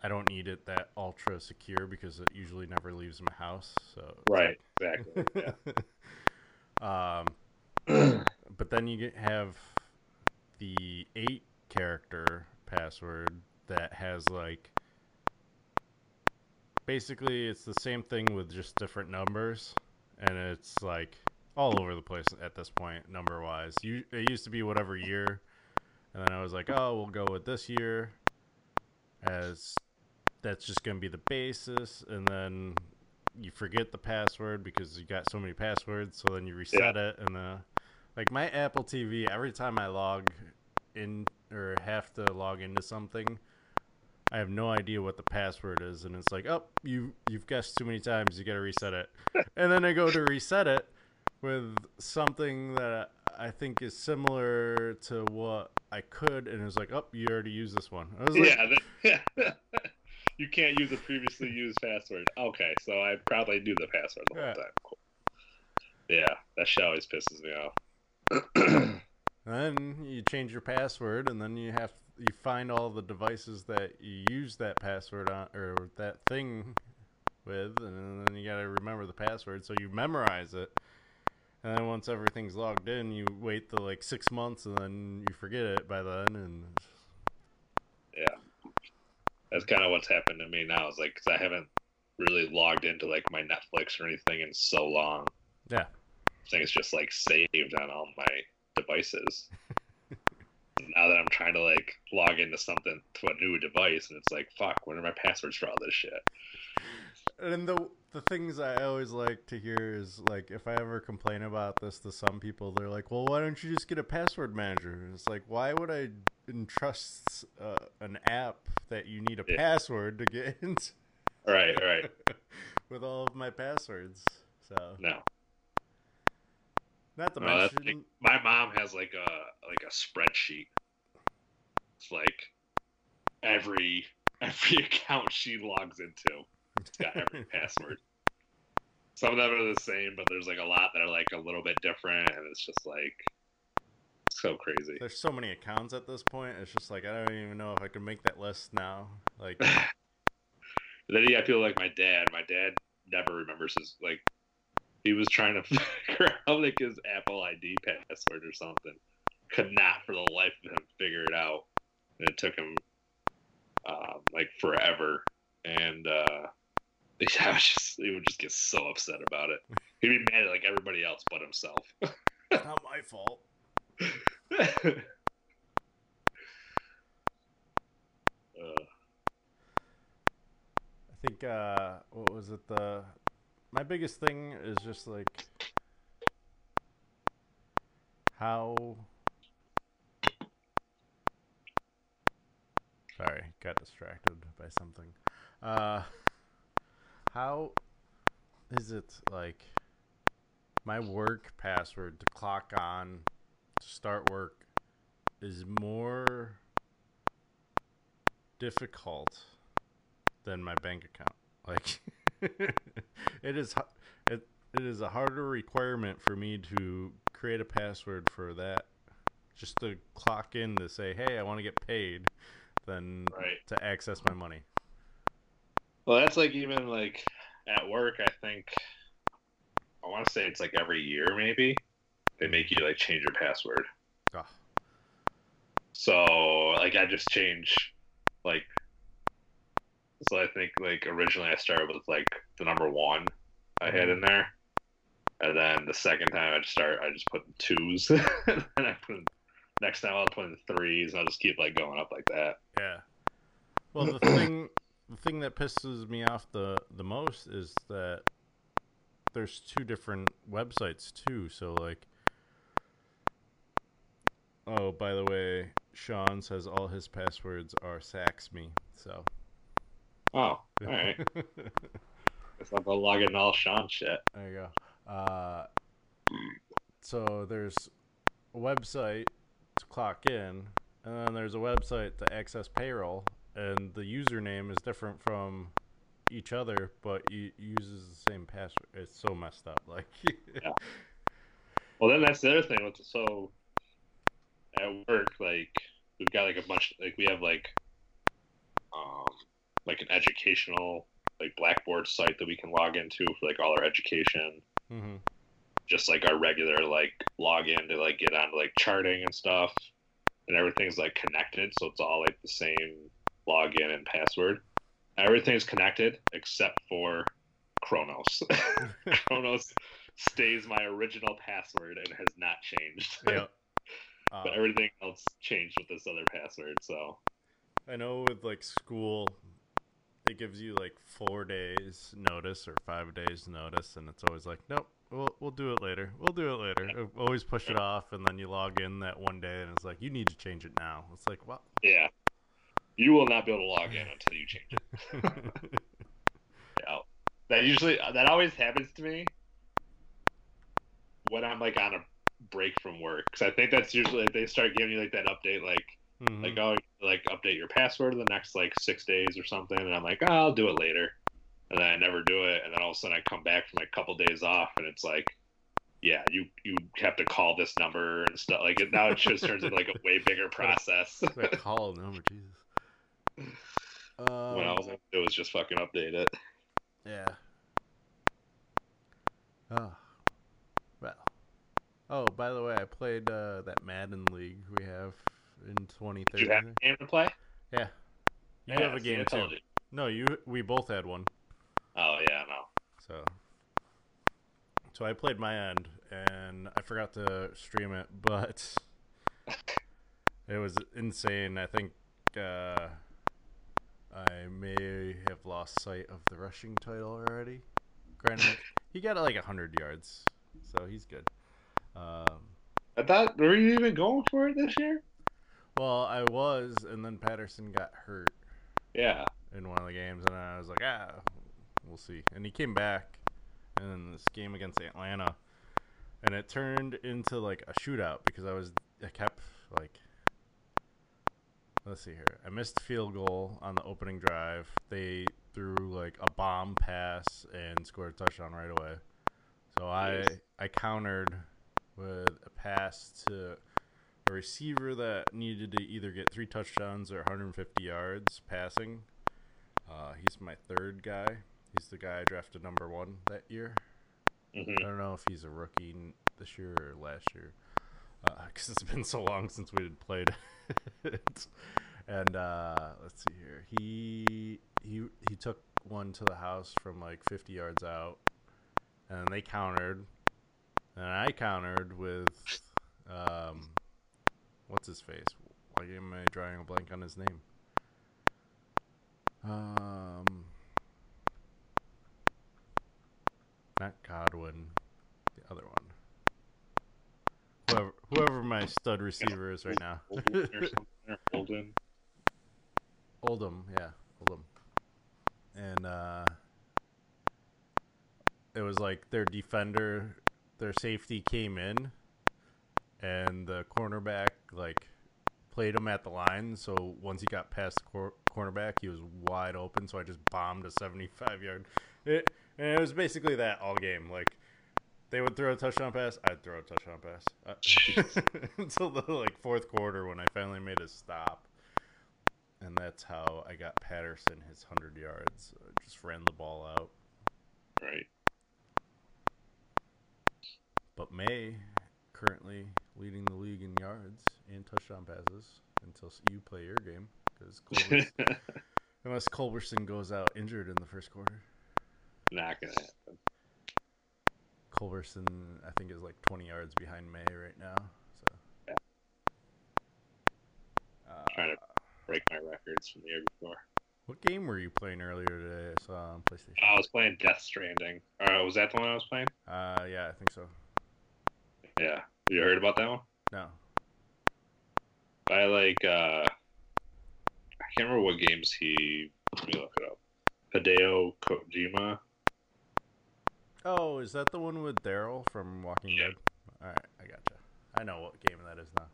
I don't need it that ultra secure because it usually never leaves my house. So Right. Exactly. Yeah. <laughs> um, <clears throat> but then you have the eight character password that has like basically it's the same thing with just different numbers, and it's like all over the place at this point number wise. You it used to be whatever year, and then I was like, oh, we'll go with this year as that's just gonna be the basis, and then you forget the password because you got so many passwords. So then you reset it, and the like my Apple TV every time I log in or have to log into something, I have no idea what the password is, and it's like, oh, you you've guessed too many times, you got to reset it. <laughs> and then I go to reset it with something that I think is similar to what I could, and it's like, oh, you already used this one. I was like, yeah, that, <laughs> you can't use a previously used password. Okay, so I probably knew the password the whole Yeah. time. Cool. Yeah, that shit always pisses me off. <clears throat> Then you change your password, and then you have you find all the devices that you use that password on or that thing with, and then you got to remember the password. So you memorize it, and then once everything's logged in, you wait the like six months, and then you forget it by then. And that's kind of what's happened to me now. Is like because I haven't really logged into like my Netflix or anything in so long. yeah, Things just like saved on all my devices. <laughs> now that I'm trying to like log into something to a new device, and it's like, fuck, what are my passwords for all this shit? And the the things I always like to hear is like if I ever complain about this to some people, they're like, "Well, why don't you just get a password manager?" It's like, why would I entrust uh, an app that you need a Yeah. password to get <laughs> into Right, right. <laughs> with all of my passwords? So, No, not to no, mention, like, my mom has like a like a spreadsheet. It's like every <laughs> every account she logs into, it's got every <laughs> password. Some of them are the same, but there's like a lot that are like a little bit different, and it's just like so crazy. there's so many accounts at this point. It's just like I don't even know if I can make that list now. Like, <laughs> then yeah, I feel like my dad. My dad never remembers his like. He was trying to <laughs> figure out like his Apple ID password or something. Could not for the life of him figure it out. And it took him um, like forever. And uh, <laughs> I was just he would just get so upset about it. He'd be mad at like everybody else but himself. not <laughs> my fault. uh, I think uh what was it the my biggest thing is just like how Sorry, got distracted by something. Uh how is it like my work password to clock on to start work is more difficult than my bank account. Like <laughs> it is it, it is a harder requirement for me to create a password for that just to clock in to say, "Hey, I want to get paid," than Right. to access my money. Well, that's like even like at work. I think I want to say it's like every year maybe they make you like change your password. Oh, So like I just change like so I think like originally I started with like the number one I had mm-hmm. in there, and then the second time I just start I just put the twos, and <laughs> then I put in, next time I'll put in threes, and I'll just keep like going up like that. yeah. Well, the thing the thing that pisses me off the the most is that there's two different websites too. So like Oh, by the way, Sean says all his passwords are sax me. So Oh, all right. <laughs> Guess I'll go log in all Sean shit. There you go. Uh, so there's a website to clock in, and then there's a website to access payroll, and the username is different from each other, but it uses the same password. It's so messed up. <laughs> Like, Well, then that's the other thing. So at work, like we've got like a bunch. Like we have like um like an educational like Blackboard site that we can log into for like all our education. hmm Just like our regular like login to like get onto like charting and stuff, and everything's like connected, so it's all like the same login and password. Everything's connected except for Kronos. Kronos <laughs> stays my original password and has not changed. <laughs> yeah. <laughs> Uh, but everything else changed with this other password. So I know with like school, it gives you like four days notice or five days notice, and it's always like, nope, we'll we'll do it later. We'll do it later. Uh, Always push it off, and then you log in that one day, and it's like, you need to change it now. It's like, well, Yeah. You will not be able to log in until you change it. <laughs> Yeah. That usually that always happens to me when I'm like on a break from work because I think that's usually like, they start giving you like that update like Mhm. like oh like update your password in the next like six days or something and I'm like oh, I'll do it later and then I never do it and then all of a sudden I come back from like a couple days off and it's like yeah you you have to call this number and stuff like it now it just turns into like a way bigger <laughs> process that call number, Jesus. Um, when I do was just fucking update it Yeah. Oh. Well. Oh, by the way, I played uh, that Madden League we have in do 2030. you have a game to play Yeah. You Yeah, have a game too. you. No, you. We both had one. oh yeah no So. So I played my end, and I forgot to stream it, but <laughs> it was insane. I think uh, I may have lost sight of the rushing title already. Granted, <laughs> he got like hundred yards, so he's good. Um, I thought were you even going for it this year? well, I was, and then Patterson got hurt Yeah. in one of the games, and I was like, ah, we'll see. And he came back in this game against Atlanta, and it turned into like a shootout because I was I kept like. Let's see here. I missed field goal on the opening drive. They threw like a bomb pass and scored a touchdown right away. So I. I countered with a pass to a receiver that needed to either get three touchdowns or 150 yards passing. Uh, he's my third guy. He's the guy I drafted number one that year. hmm I don't know if he's a rookie this year or last year, <laughs> because it's been so long since we had played. <laughs> and uh, let's see here. He he he took one to the house from like 50 yards out, and they countered, and I countered with um, what's his face? Why am I drawing a blank on his name? Um, not Godwin, the other one. Whoever, my stud receiver is right now. Holden or something, or Holden. Oldham, yeah, Oldham. And uh, it was like their defender, their safety came in, and the cornerback like played him at the line. So once he got past the cor- cornerback, he was wide open. So I just bombed a seventy-five yard. It, and it was basically that all game. Like they would throw a touchdown pass, I'd throw a touchdown pass uh, <laughs> until the like fourth quarter when I finally made a stop and that's how I got Patterson his hundred yards. Uh, just ran the ball out. Right. But May currently leading the league in yards and touchdown passes until you play your game because <laughs> unless Culberson goes out injured in the first quarter, Not gonna happen. Culberson I think is like twenty yards behind May right now. So Yeah. Uh, Trying to break my records from the year before. what game were you playing earlier today? I saw on PlayStation. I was playing Death Stranding. Uh, was that the one I was playing? Uh, yeah, I think so. Yeah. You heard about that one? No. I like. uh I can't remember what games he. Let me look it up. Hideo Kojima. Oh, is that the one with Daryl from Walking Yeah. Dead? All right, I gotcha. I know what game that is now.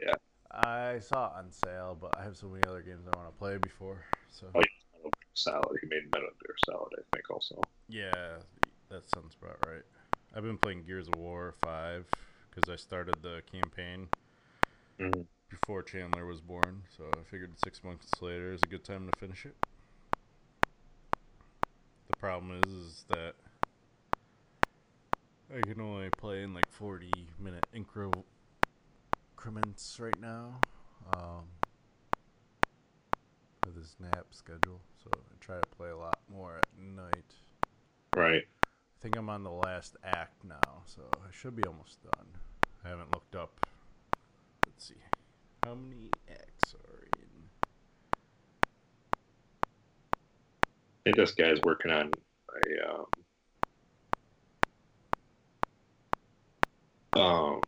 Yeah. I saw it on sale, but I have so many other games I want to play before. So Oh, yeah. Solid. He made Metal Gear Solid, I think, also. yeah, that sounds about right. I've been playing Gears of War Five because I started the campaign Mhm. before Chandler was born, so I figured six months later is a good time to finish it. The problem is, is that I can only play in like 40 minute incre- increments right now um, with his nap schedule. So I try to play a lot more at night. Right. I think I'm on the last act now, so I should be almost done. I haven't looked up. Let's see. How many acts are in? I think this guy's working on a um, um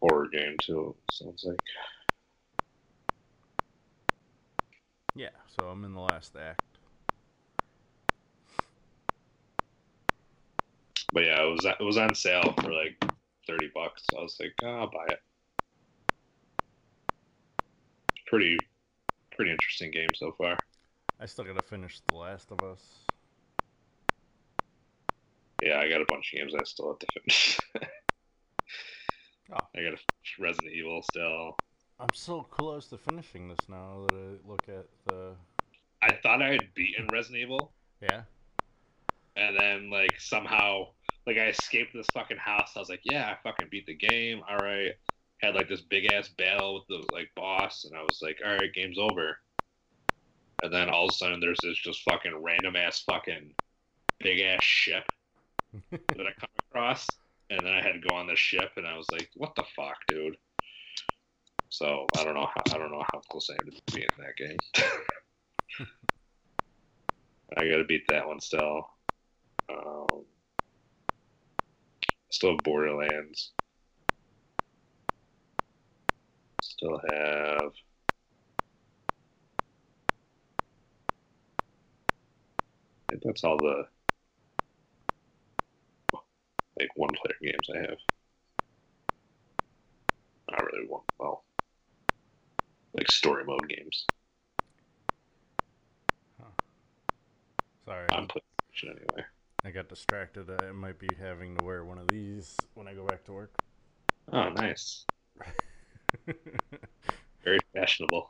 horror game too. Sounds like. Yeah, so I'm in the last act. But yeah, it was it was on sale for like thirty bucks. So I was like, oh, I'll buy it. Pretty, pretty interesting game so far. I still gotta finish The Last of Us. Yeah, I got a bunch of games I still have to finish. <laughs> Oh. I got to finish Resident Evil still. I'm so close to finishing this now that I look at the. I thought I had beaten Resident Evil, Yeah. and then like somehow like I escaped this fucking house. I was like, yeah, I fucking beat the game. All right. Had like this big ass battle with the like boss, and I was like, all right, game's over. And then all of a sudden, there's this just fucking random ass fucking big ass ship <laughs> that I come across, and then I had to go on the ship, and I was like, what the fuck, dude. So I don't know how I don't know how close I am to being that game. <laughs> I gotta beat that one still. Um, still have Borderlands. Still have. I think that's all the like one player games I have. Not really one well. Like story mode games. Sorry, On PlayStation anyway. I got distracted. I might be having to wear one of these when I go back to work. Oh nice. <laughs> Very fashionable.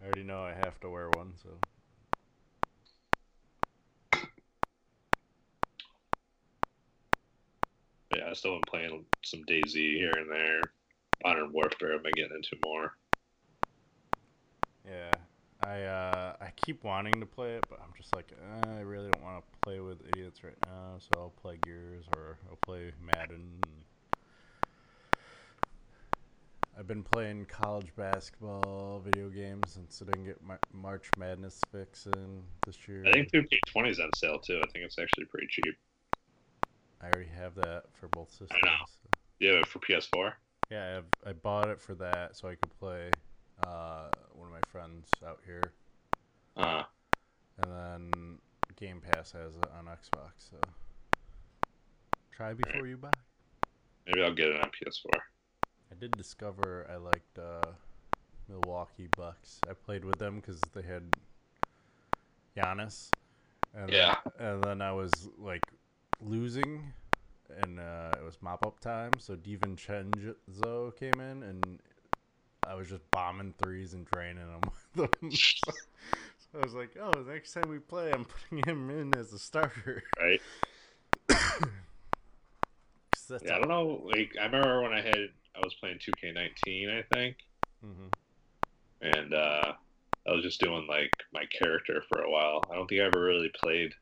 I already know I have to wear one, so. Yeah, I still been playing some DayZ here and there. Modern Warfare I've been getting into more. Yeah, I uh, I keep wanting to play it, but I'm just like uh, I really don't want to play with idiots right now. So I'll play Gears or I'll play Madden. I've been playing college basketball video games since I didn't get my March Madness fix in this year. I think 2K20 is on sale too. I think it's actually pretty cheap. I already have that for both systems. I know. Yeah, for PS4. Yeah, I, have, I bought it for that so I could play uh, one of my friends out here, Uh, and then Game Pass has it on Xbox. So try before you buy. maybe I'll get it on PS4. I did discover I liked uh, Milwaukee Bucks. I played with them because they had Giannis, and Yeah. then, and then I was like losing, and uh, it was mop up time. So DiVincenzo came in, and I was just bombing threes and draining them <laughs> <laughs> so I was like, oh, next time we play, I'm <laughs> putting him in as a starter. Right. <coughs> Yeah, I don't know. Like I remember when I had I was playing 2K19, I think, hmm and uh, I was just doing like my character for a while. I don't think I ever really played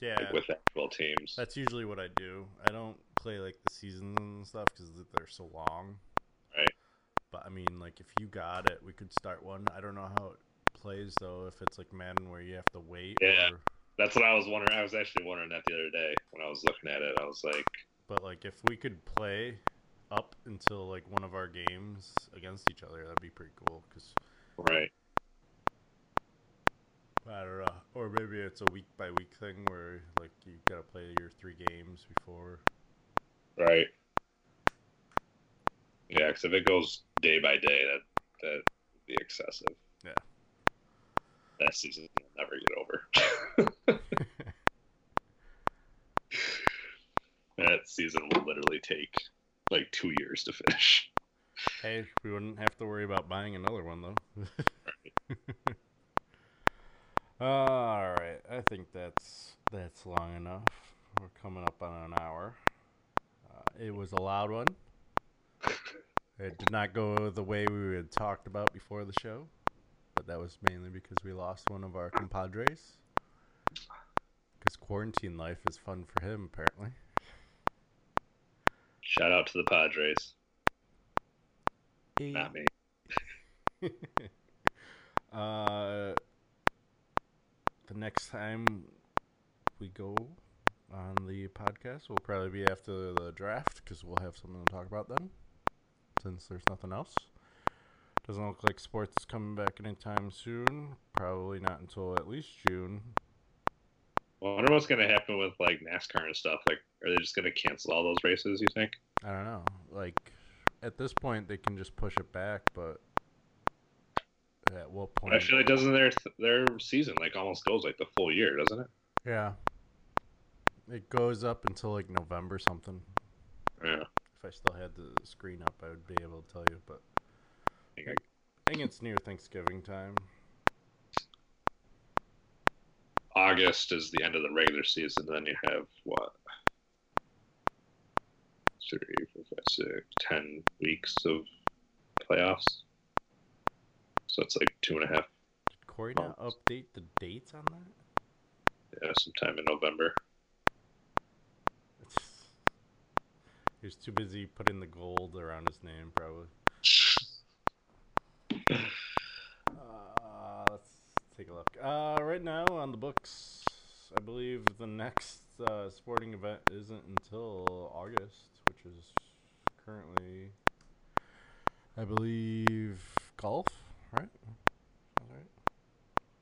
Yeah, like with actual teams. That's usually what I do. I don't play like the seasons and stuff because they're so long. Right. But I mean, like if you got it, we could start one. I don't know how it plays though. If it's like Madden where you have to wait. Yeah. Or, That's what I was wondering. I was actually wondering that the other day when I was looking at it. I was like, but like if we could play up until like one of our games against each other, that'd be pretty cool. Cause right, I don't know. Or maybe it's a week by week thing where like you gotta play your three games before. right. Yeah, because if it goes day by day, that that would be excessive. Yeah. That season will never get over. <laughs> that season will literally take like two years to finish. Hey, we wouldn't have to worry about buying another one though. <laughs> All right, I think that's that's long enough. We're coming up on an hour. Uh, it was a loud one. <laughs> It did not go the way we had talked about before the show, but that was mainly because we lost one of our compadres. Because quarantine life is fun for him, apparently. Shout out to the Padres, Hey. not me. <laughs> <laughs> uh, the next time we go on the podcast will probably be after the draft because we'll have something to talk about then. Since there's nothing else, doesn't look like sports is coming back anytime soon. Probably not until at least June. I wonder what's gonna happen with like NASCAR and stuff. Like, are they just gonna cancel all those races? You think? I don't know. Like at this point, they can just push it back, but at what point? I feel like doesn't their their season like almost goes like the full year, doesn't it? Yeah. It goes up until like November something. Yeah. If I still had the screen up, I would be able to tell you, but I think I think it's near Thanksgiving time. August is the end of the regular season. Then you have what? Three, four, five, six, ten weeks of playoffs. So it's like two and a half. Did Corey not update the dates on that? Yeah, sometime in November. <sighs> It's, he was too busy putting the gold around his name, probably. <sighs> Uh, let's take a look. Uh, right now on the books, I believe the next uh, sporting event isn't until August, which is currently, I believe, golf.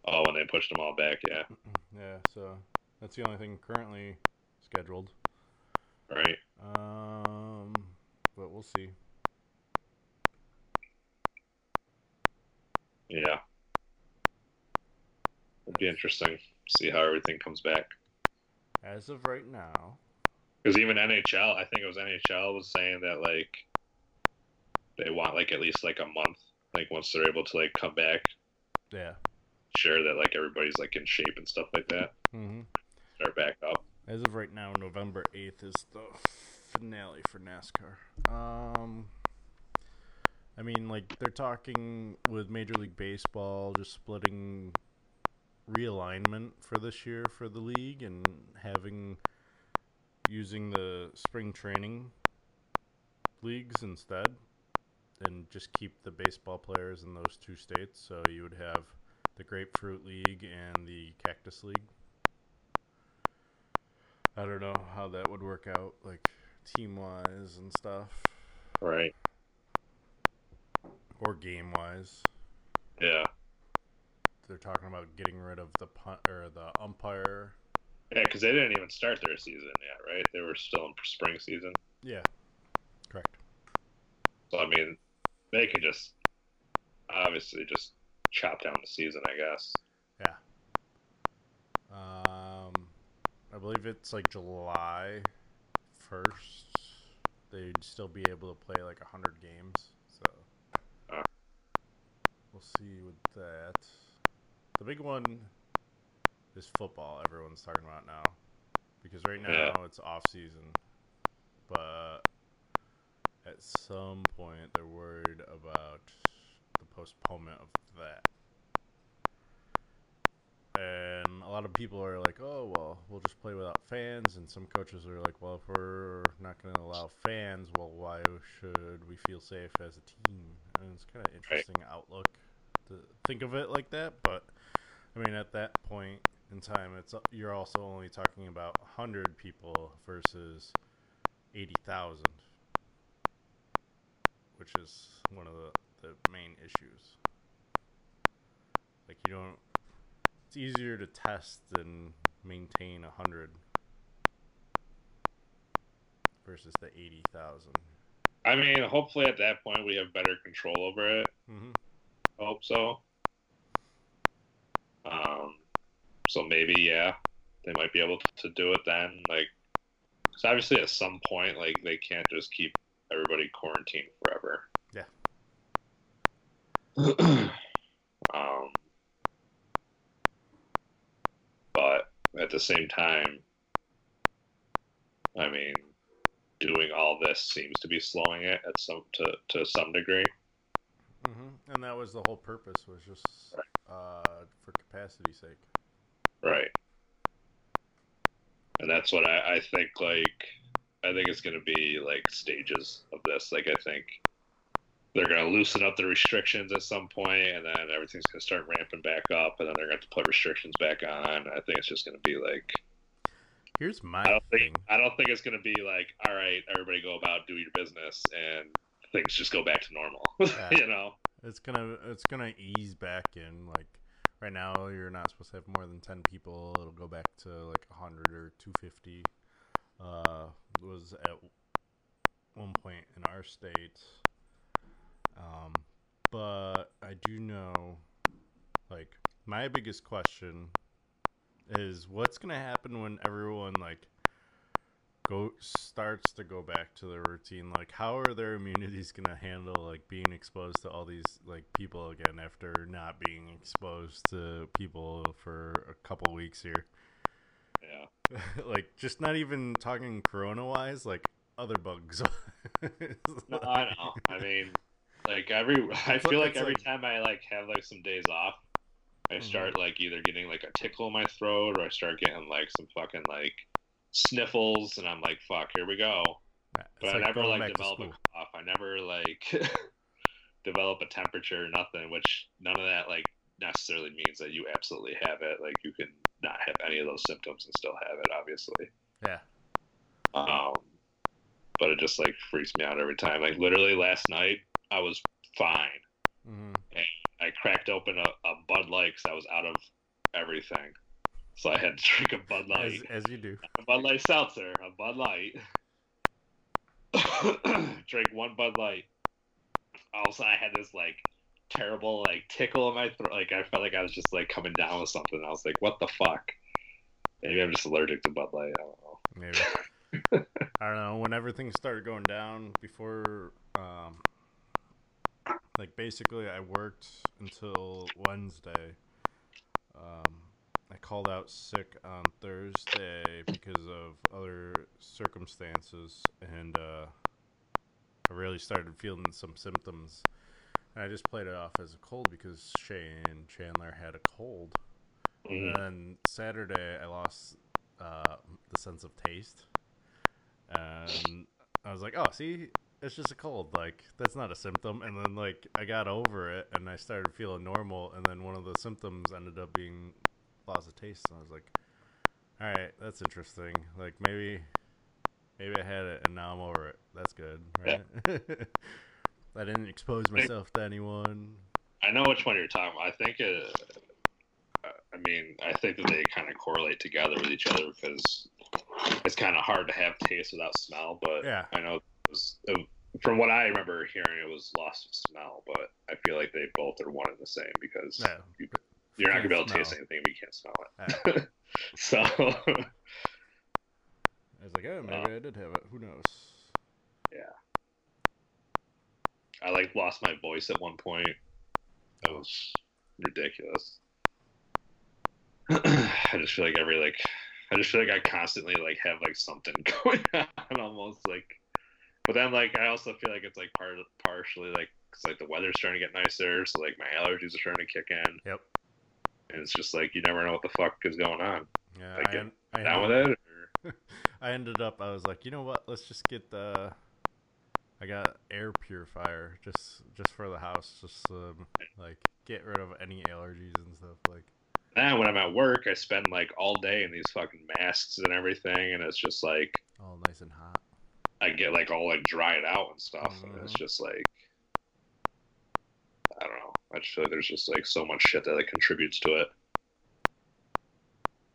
Right? Sounds right. Oh, when they pushed them all back, yeah. <clears throat> Yeah. So that's the only thing currently scheduled. Right. Um, but we'll see. Yeah. It'd be interesting. To see how everything comes back. As of right now, Because even NHL, I think it was NHL was saying that like they want like at least like a month, like once they're able to like come back, yeah. Sure that like everybody's like in shape and stuff like that, Mm-hmm. start back up. As of right now, November 8th is the finale for NASCAR. Um, I mean, like, they're talking with Major League Baseball just splitting realignment for this year for the league and having using the spring training leagues instead and just keep the baseball players in those two states so you would have the grapefruit league and the cactus league I don't know how that would work out, like team wise and stuff, Right. or game wise. Yeah. They're talking about getting rid of the punt or the umpire. Yeah, because they didn't even start their season yet, right? They were still in spring season. Yeah, correct. So I mean, they could just obviously just chop down the season, I guess. Yeah. Um, I believe it's like July first. They'd still be able to play like hundred games. So Uh. we'll see with that. The big one is football. Everyone's talking about now because right now Yeah. it's off season, but at some point they're worried about postponement of that. And a lot of people are like, "Oh, well, we'll just play without fans." And some coaches are like, "Well, if we're not going to allow fans, well, why should we feel safe as a team?" And it's kind of interesting outlook to think of it like that. But I mean, at that point in time, it's you're also only talking about hundred people versus eighty thousand, which is one of the, the main issues. Like you don't. It's easier to test than maintain a hundred versus the eighty thousand. I mean, hopefully at that point we have better control over it. Mm-hmm. I hope so. Um, so maybe yeah, they might be able to do it then. Like, so obviously at some point, like they can't just keep everybody quarantined forever. <clears throat> Um, but at the same time, I mean, doing all this seems to be slowing it at some to to some degree. Mm-hmm. And that was the whole purpose was just uh, for capacity's sake. Right. And that's what I, I think like I think it's gonna be like stages of this. Like I think they're going to loosen up the restrictions at some point, and then everything's going to start ramping back up, and then they're going to put restrictions back on. I think it's just going to be like Here's my I don't thing. think I don't think it's going to be like all right, everybody go about do your business, and things just go back to normal. <laughs> Yeah. you know? It's gonna it's gonna ease back in. Like right now, you're not supposed to have more than ten people. It'll go back to like hundred or two fifty. Uh, was at one point in our state. Um, but I do know, like my biggest question is what's gonna happen when everyone like go starts to go back to their routine like how are their immunities going to handle like being exposed to all these like people again after not being exposed to people for a couple weeks here Yeah. <laughs> like just not even talking corona wise like other bugs <laughs> No, I know. I mean, like every, <laughs> I feel like every like- time I like have like some days off, I Mhm. start like either getting like a tickle in my throat or I start getting like some fucking like sniffles, and I'm like, fuck, here we go. It's But I like never like develop a cough. I never like <laughs> develop a temperature, nothing. Which none of that like necessarily means that you absolutely have it. Like you can not have any of those symptoms and still have it, obviously. yeah Um, but it just like freaks me out every time. Like literally last night, I was fine. hmm I cracked open a, a Bud Light 'cause I was out of everything. So I had to drink a Bud Light, as, as you do a Bud Light seltzer, a Bud Light. <coughs> drink one Bud Light. Also, I had this like terrible like tickle in my throat. Like I felt like I was just like coming down with something. I was like, "What the fuck?" Maybe I'm just allergic to Bud Light. I don't know. maybe <laughs> i don't know when everything started going down before um like basically i worked until wednesday. Um i called out sick on thursday because of other circumstances and uh i really started feeling some symptoms. And i just played it off as a cold because shane chandler had a cold. Mhm. and then Saturday, I lost uh, the sense of taste, and I was like, "Oh, see, it's just a cold. Like that's not a symptom." And then like I got over it, and I started feeling normal. And then one of the symptoms ended up being loss of taste, and I was like, "All right, that's interesting. Like maybe, maybe I had it, and now I'm over it. That's good, right?" <laughs> I didn't expose myself to anyone. I know which one you're talking about. I think it. uh, I mean, I think that they kind of correlate together with each other because it's kind of hard to have taste without smell. But Yeah. I know it was, from what I remember hearing, it was loss of smell. But I feel like they both are one and the same because Yeah. you, you're not gonna be able to Smell. taste anything if you can't smell it. <laughs> so I was like, "Oh, maybe um, I did have it. Who knows?" yeah, I like lost my voice at one point. It was ridiculous. <clears throat> I just feel like every like I just feel like I constantly like have like something <laughs> going on almost like but then like I also feel like it's like part partially like 'cause, like the weather's starting to get nicer so like my allergies are starting to kick in Yep. and it's just like you never know what the fuck is going on Yeah, Like, I, get I, down ended, with it or, <laughs> I ended up. I was like, you know what? Let's just get the. I got air purifier just just for the house, just um, like get rid of any allergies and stuff. Like, now when I'm at work I spend like all day in these fucking masks and everything and it's just like all nice and hot. I get like all like dried out and stuff, and it's Mhm. just like I don't know. I just feel like there's just like so much shit that like contributes to it,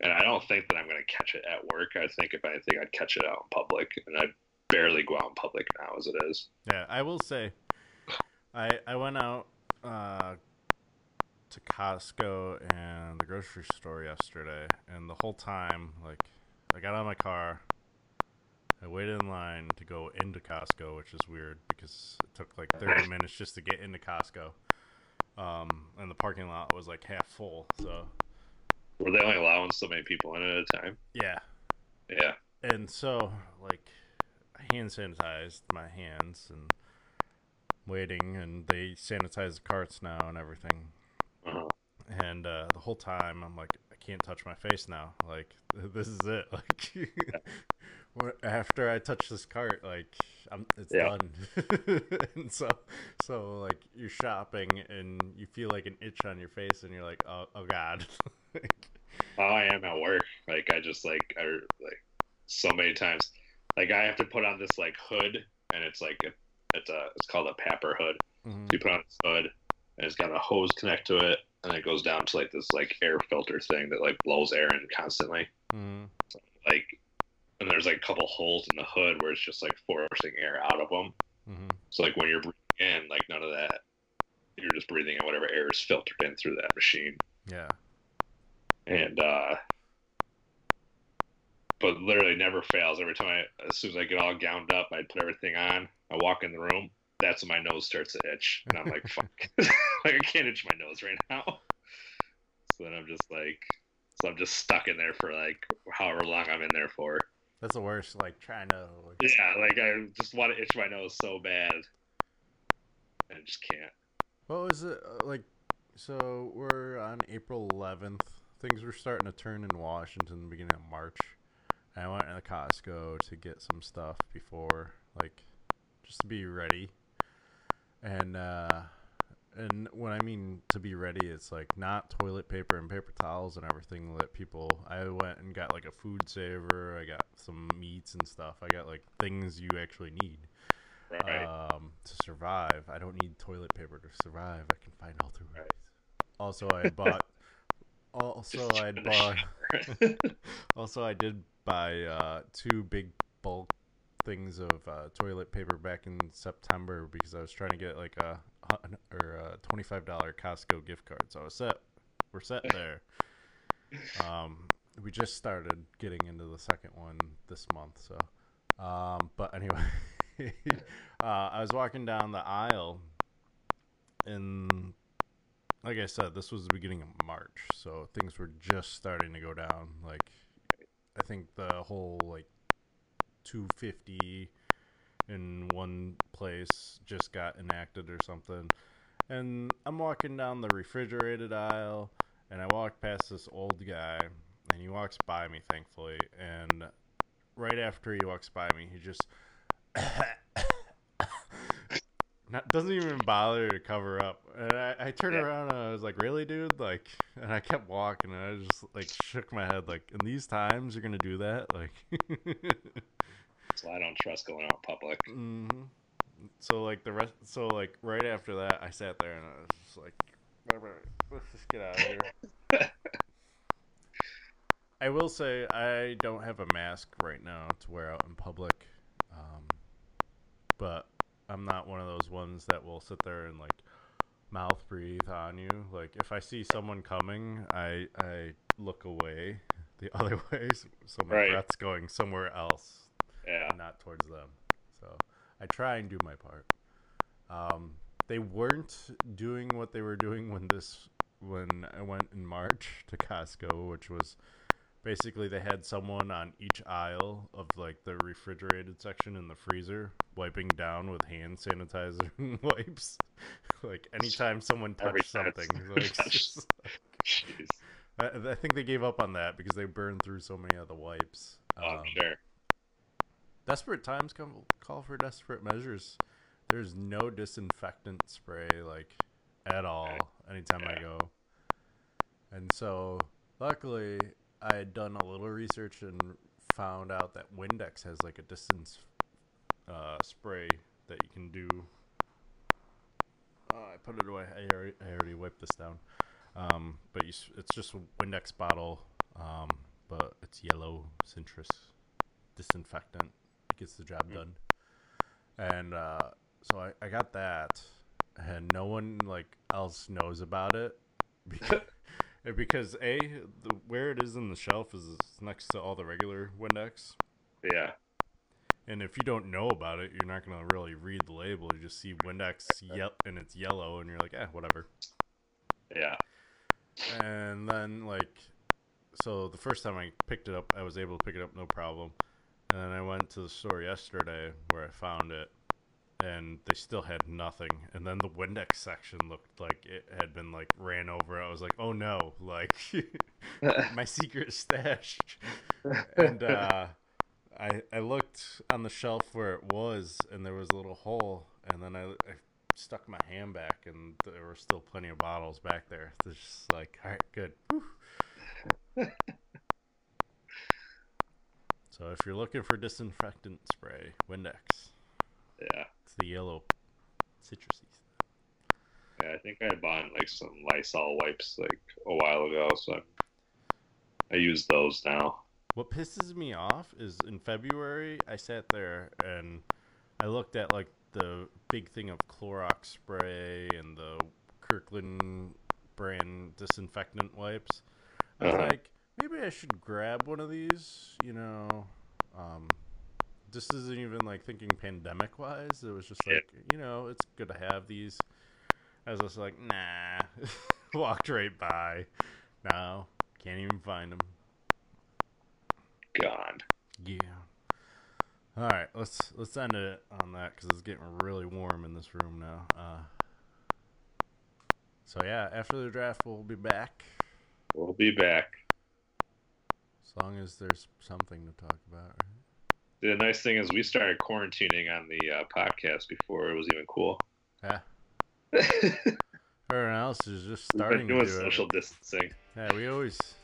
and I don't think that I'm gonna catch it at work. I think if anything, I'd catch it out in public, and I barely go out in public now as it is. Yeah, I will say, I I went out uh, to Costco and the grocery store yesterday, and the whole time, like, I got out of my car, I waited in line to go into Costco, which is weird because it took like 30 <laughs> minutes just to get into Costco, um, and the parking lot was like half full. So Were they only allowing so many people in at a time? yeah, Yeah. and so like I hand sanitized my hands and waiting and they sanitize the carts now and everything Uh-huh. and uh, the whole time i'm like i can't touch my face now like <laughs> this is it like <laughs> After I touch this cart, like I'm, it's Yeah. done. <laughs> and so, so like you're shopping and you feel like an itch on your face, and you're like, oh, oh god. <laughs> How I am at work, like I just like I like so many times, like I have to put on this like hood, and it's like a, it's a it's called a PAPR hood. Mhm. So you put on this hood, and it's got a hose connect to it, and it goes down to like this like air filter thing that like blows air in constantly. Mhm. Like, and there's like a couple holes in the hood where it's just like forcing air out of them. Mhm. So like when you're breathing in, like none of that. You're just breathing in whatever air is filtered in through that machine. Yeah. And uh but literally never fails. Every time I as soon as I get all gowned up, I put everything on, I walk in the room, that's when my nose starts to itch. And I'm like, fuck. <laughs> like I can't itch my nose right now. So then I'm just like so I'm just stuck in there for like however long I'm in there for. That's the worst. Like trying to. Like, Yeah, like I just want to itch my nose so bad. And I just can't. What was it uh, like? So we're on April 11th. Things were starting to turn in Washington the beginning of March. And I went to Costco to get some stuff before, like, just to be ready. And uh, and when I mean to be ready, it's like not toilet paper and paper towels and everything that people. I went and got like a food saver. I got some meats and stuff. I got like things you actually need Right. um, to survive. I don't need toilet paper to survive. I can find other ways. Right. Also, I bought. <laughs> Also, I bought. <laughs> Also, I did buy uh, two big bulk things of uh, toilet paper back in September because I was trying to get like a or a twenty five dollar Costco gift card. So I was set. We're set <laughs> there. Um, we just started getting into the second one this month. So, um, but anyway, <laughs> uh, I was walking down the aisle, and like I said, this was the beginning of March, so things were just starting to go down. Like, I think the whole like 250 in one place just got enacted or something. And I'm walking down the refrigerated aisle, and I walk past this old guy, and he walks by me, thankfully. And right after he walks by me, he just <coughs> not, doesn't even bother to cover up. And I, I turned Yeah. around and I was like, "Really, dude?" Like, and I kept walking, and I just like shook my head, like, "In these times, you're gonna do that?" Like, <laughs> so I don't trust going out in public. hmm so like the rest, so like right after that, I sat there and I was just like, "Let's just get out of here." <laughs> I will say I don't have a mask right now to wear out in public, um, but I'm not one of those ones that will sit there and like mouth breathe on you. Like if I see someone coming, I I look away the <laughs> other way, so- so my Right. breath's going somewhere else, Yeah. and not towards them. So I try and do my part. Um, they weren't doing what they were doing when this when I went in March <laughs> to Costco, which was basically they had someone on each aisle of like the refrigerated section in the freezer wiping down with hand sanitizer <laughs> and wipes. <laughs> like anytime someone touched something, like, just- I, I think they gave up on that because they burned through so many of the wipes. Oh, Um, sure. Desperate times come call for desperate measures. There's no disinfectant spray like at all anytime I go. And so luckily I had done a little research and found out that Windex has like a distance uh, spray that you can do. Oh, I put it away. I already, I already wiped this down. Um, but you, it's just a Windex bottle, um, but it's yellow citrus disinfectant. Gets the job Mm. done. And uh, so I, I got that, and no one like else knows about it <laughs> because, <laughs> because a the, where it is in the shelf is next to all the regular Windex. Yeah. And if you don't know about it, you're not gonna really read the label. You just see Windex yep, and it's yellow, and you're like, eh, whatever. Yeah. And then like, so the first time I picked it up, I was able to pick it up no problem. And then I went to the store yesterday where I found it, and they still had nothing. And then the Windex section looked like it had been like ran over. I was like, oh no, <laughs> like <laughs> my secret stash. <laughs> and uh, I I looked on the shelf where it was, and there was a little hole, and then I, I stuck my hand back, and there were still plenty of bottles back there. It's just like, all right, good. So if you're looking for disinfectant spray, Windex. Yeah. It's the yellow citrusy. Yeah, I think I bought like some Lysol wipes like a while ago, so I, I use those now. What pisses me off is in February I sat there and I looked at like the big thing of Clorox spray and the Kirkland brand disinfectant wipes. I was Uh-huh. like, maybe I should grab one of these, you know. Um, this isn't even like thinking pandemic wise. It was just Yeah. like, you know, it's good to have these. I was just like, nah. <laughs> Walked right by. No, can't even find them. Gone. Yeah. All right, let's let's end it on that because it's getting really warm in this room now. Uh, so yeah, after the draft, we'll be back We'll be back. As long as there's something to talk about. Right? The nice thing is we started quarantining on the uh, podcast before it was even cool. Yeah, <laughs> everyone else is just starting to doing do social it. distancing. Yeah, we always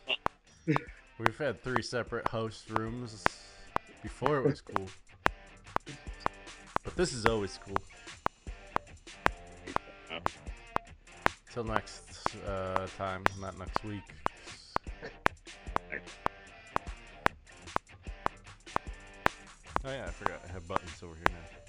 <laughs> we've had three separate host rooms before it was cool, but this is always cool. Till next uh, time, not next week. Oh yeah, I forgot I have buttons over here now.